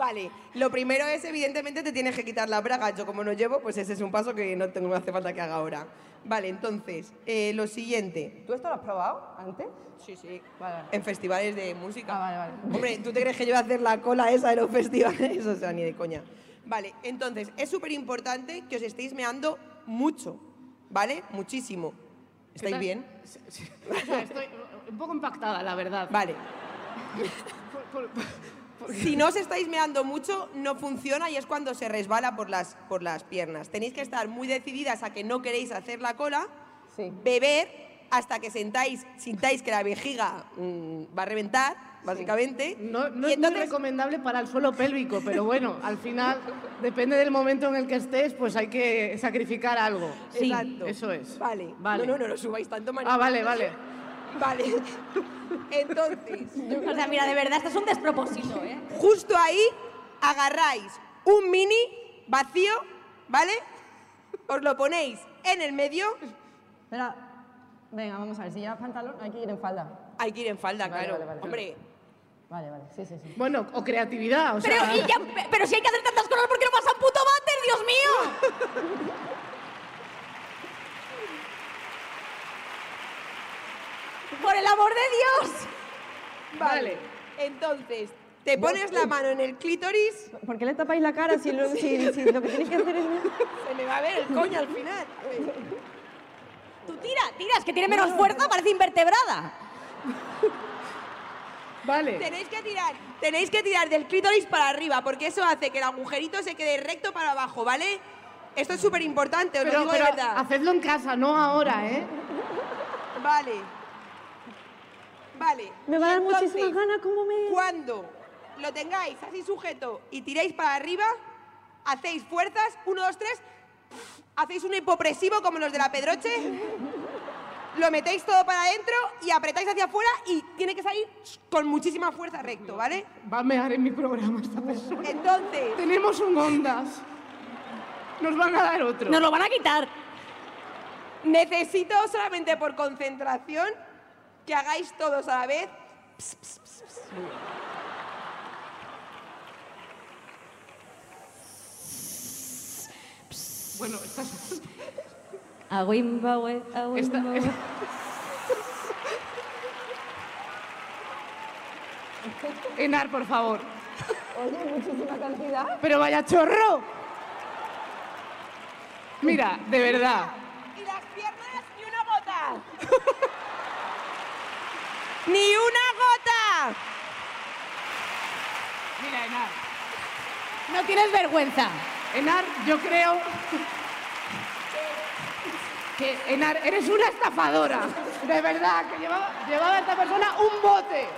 Vale, lo primero es, evidentemente, te tienes que quitar la braga. Yo como no llevo, pues ese es un paso que no tengo, no hace falta que haga ahora. Vale, entonces, eh, lo siguiente. ¿Tú esto lo has probado antes? Sí, sí. Vale. En festivales de música. Ah, vale, vale. Hombre, ¿tú te crees que yo voy a hacer la cola esa de los <laughs> festivales? O sea, ni de coña. Vale, entonces, es súper importante que os estéis meando mucho, ¿vale? Muchísimo. ¿Estáis bien? O sea, estoy un poco impactada, la verdad. Vale. <laughs> Por- por- por- Si no os estáis meando mucho, no funciona y es cuando se resbala por las, por las piernas. Tenéis que estar muy decididas a que no queréis hacer la cola, Sí. beber hasta que sentáis, sintáis que la vejiga mm, va a reventar, básicamente. No, no y es muy entonces, recomendable para el suelo pélvico, pero bueno, al final, <laughs> depende del momento en el que estés, pues hay que sacrificar algo. Sí. Exacto. Eso es. Vale. Vale. No, no, no lo subáis tanto, Ah, vale, vale. Vale. <laughs> Entonces, O sea, mira, de verdad, esto es un despropósito, ¿eh? justo ahí agarráis un mini vacío, ¿vale? Os lo ponéis en el medio. Espera, venga, vamos a ver. Si llevas pantalón, hay que ir en falda. Hay que ir en falda, Vale, claro. vale, vale. Hombre, Vale, vale, sí, sí, sí. Bueno, o creatividad, o Pero, sea... y ya- pero si hay que hacer tantas cosas, ¿por qué no pasa un puto váter, Dios mío? <laughs> Por el amor de Dios. vale. Entonces, te pones la mano en el clítoris, ¿Por qué le tapáis la cara si lo, <laughs> si, si lo que tenéis que hacer es... se me va a ver el coño al final. Tú tira, tira, es que tiene menos fuerza, parece invertebrada. Vale. Tenéis que tirar, tenéis que tirar del clítoris para arriba, porque eso hace que el agujerito se quede recto para abajo, ¿vale? Esto es súper importante, os lo Pero, digo pero de verdad. hacedlo en casa, no ahora, ¿eh? Vale. Vale. Me va a dar muchísimas ganas, ¿cómo me...? Cuando lo tengáis así sujeto y tiréis para arriba, hacéis fuerzas, uno, dos, tres, hacéis un hipopresivo como los de la Pedroche, lo metéis todo para adentro y apretáis hacia afuera y tiene que salir con muchísima fuerza recto, ¿vale? Va a mear en mi programa esta persona. Entonces, Tenemos un Ondas. Nos van a dar otro. Nos lo van a quitar. necesito solamente por concentración que hagáis todos a la vez. Bueno, estás... Agüimbawe, agüimbawe. Esta- <laughs> <laughs> Enar, por favor. Oye, muchísima cantidad. Pero vaya chorro. Mira, de verdad. Y las piernas ni una gota. <laughs> ¡Ni una gota! Mira, Enar. No tienes vergüenza. Enar, yo creo que Enar, eres una estafadora. De verdad, que llevaba, llevaba esta persona un bote.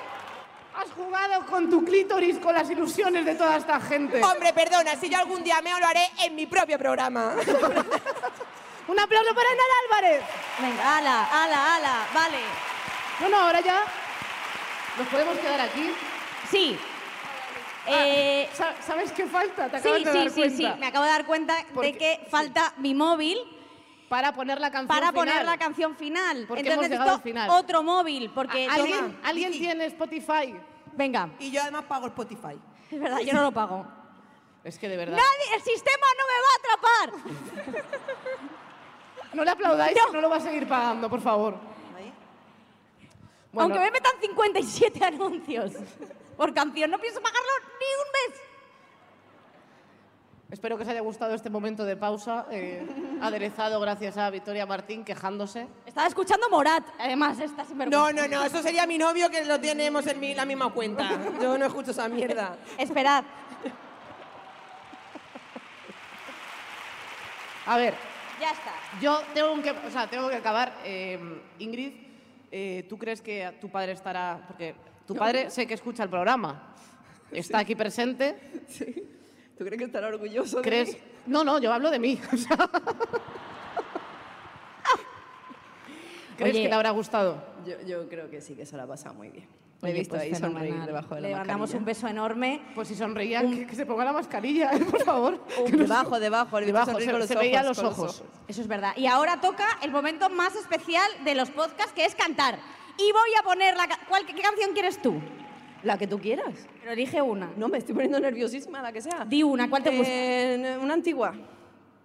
Has jugado con tu clítoris, con las ilusiones de toda esta gente. Hombre, perdona, si yo algún día meo lo haré en mi propio programa. <laughs> Un aplauso para Enar Álvarez. Venga, ala, ala, ala. Vale. No, no, ahora ya nos podemos quedar aquí. Sí. Ah, Eh, sa- ¿Sabes qué falta? Te sí, de sí, dar sí, cuenta. sí. Me acabo de dar cuenta Porque- de que falta mi móvil Para poner la canción para poner final. la canción final. Porque Entonces hemos llegado al necesito final. otro móvil. Porque ¿A- ¿Alguien, toma. ¿alguien tiene Spotify? Venga. Y yo además pago Spotify. Es verdad, yo no lo pago. Es que de verdad. Nadie, el sistema no me va a atrapar. <laughs> No le aplaudáis, No. no lo va a seguir pagando, por favor. Bueno, Aunque me metan 57 <laughs> anuncios por canción, no pienso pagarlo ni un mes. Espero que os haya gustado este momento de pausa, eh, aderezado gracias a Victoria Martín quejándose. Estaba escuchando Morat, además, está sinvergüenza. No, no, no, eso sería mi novio que lo tenemos en mi- la misma cuenta. Yo no escucho esa mierda. <laughs> Esperad. A ver, Ya está. yo tengo que, o sea, tengo que acabar. Eh, Ingrid, eh, ¿tú crees que tu padre estará...? Porque tu padre sé que escucha el programa. Está aquí presente. ¿Tú crees que estará orgulloso de ¿Crees...? mí? No, no, yo hablo de mí. <laughs> ¿Crees Oye. que le habrá gustado? Yo, yo creo que sí, que se la ha pasado muy bien. Le he visto pues ahí sonreír fenomenal. debajo de la Le mandamos mascarilla. un beso enorme. Pues si sonreía, que, que se ponga la mascarilla, <laughs> por favor. No- Debajo, debajo, Debajo, sonreír se, con los se ojos, veía los con ojos. Eso es verdad. Y ahora toca el momento más especial de los podcasts, que es cantar. Y voy a poner la... ¿Cuál, ¿Qué canción quieres tú? La que tú quieras. Pero elige una. No, me estoy poniendo nerviosísima, la que sea. Di una, ¿cuál te gusta? Eh, una antigua,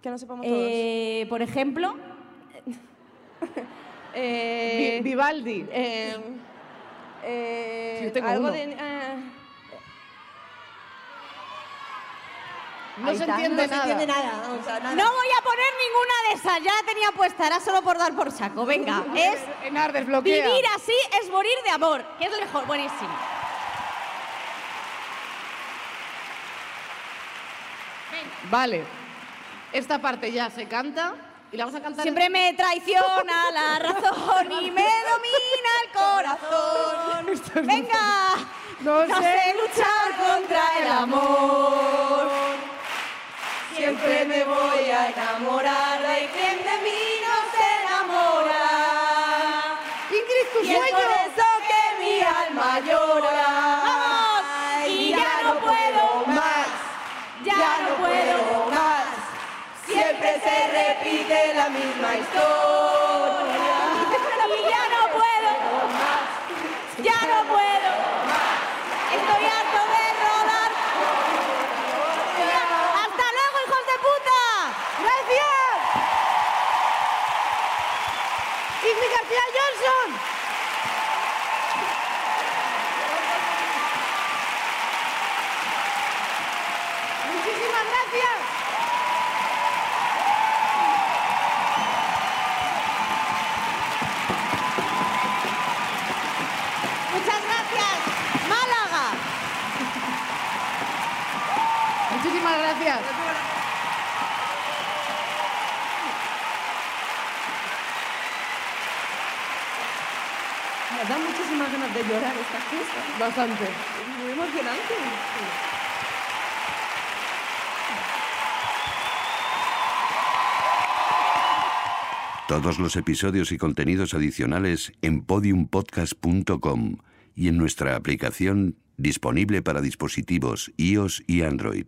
que no sepamos todos. Eh, por ejemplo, <laughs> Eh, Vi- Vivaldi. Eh, Sí, yo tengo algo uno. de... eh, No ahí se está, entiende No se nada. entiende nada. o sea, nada. no voy a poner ninguna de esas. Ya la tenía puesta, era solo por dar por saco. Venga, <laughs> es Enar, desbloquea. vivir así es morir de amor, que es lo mejor. Buenísimo. Vale. Esta parte ya se canta y la vamos a cantar. Siempre me traiciona la razón y me domina el corazón. <laughs> Venga, No sé luchar contra el amor. Siempre me voy a enamorar. Hay quien de mí no se enamora. Ingrid, tu Y es por eso que mi alma llora. ¡Vamos! Y ya no puedo más. Ya no puedo más. Se repite la misma historia. Y ya no puedo Ya no puedo Estoy harto de rodar. ¡Hasta luego, hijos de puta! ¡Gracias! Ingrid García Johnson. Muchísimas gracias. Muchas gracias, Málaga. Gracias. da muchísimas ganas de llorar estas cosas. Bastante. Es muy emocionante. Todos los episodios y contenidos adicionales en podiumpodcast.com y en nuestra aplicación disponible para dispositivos iOS y Android.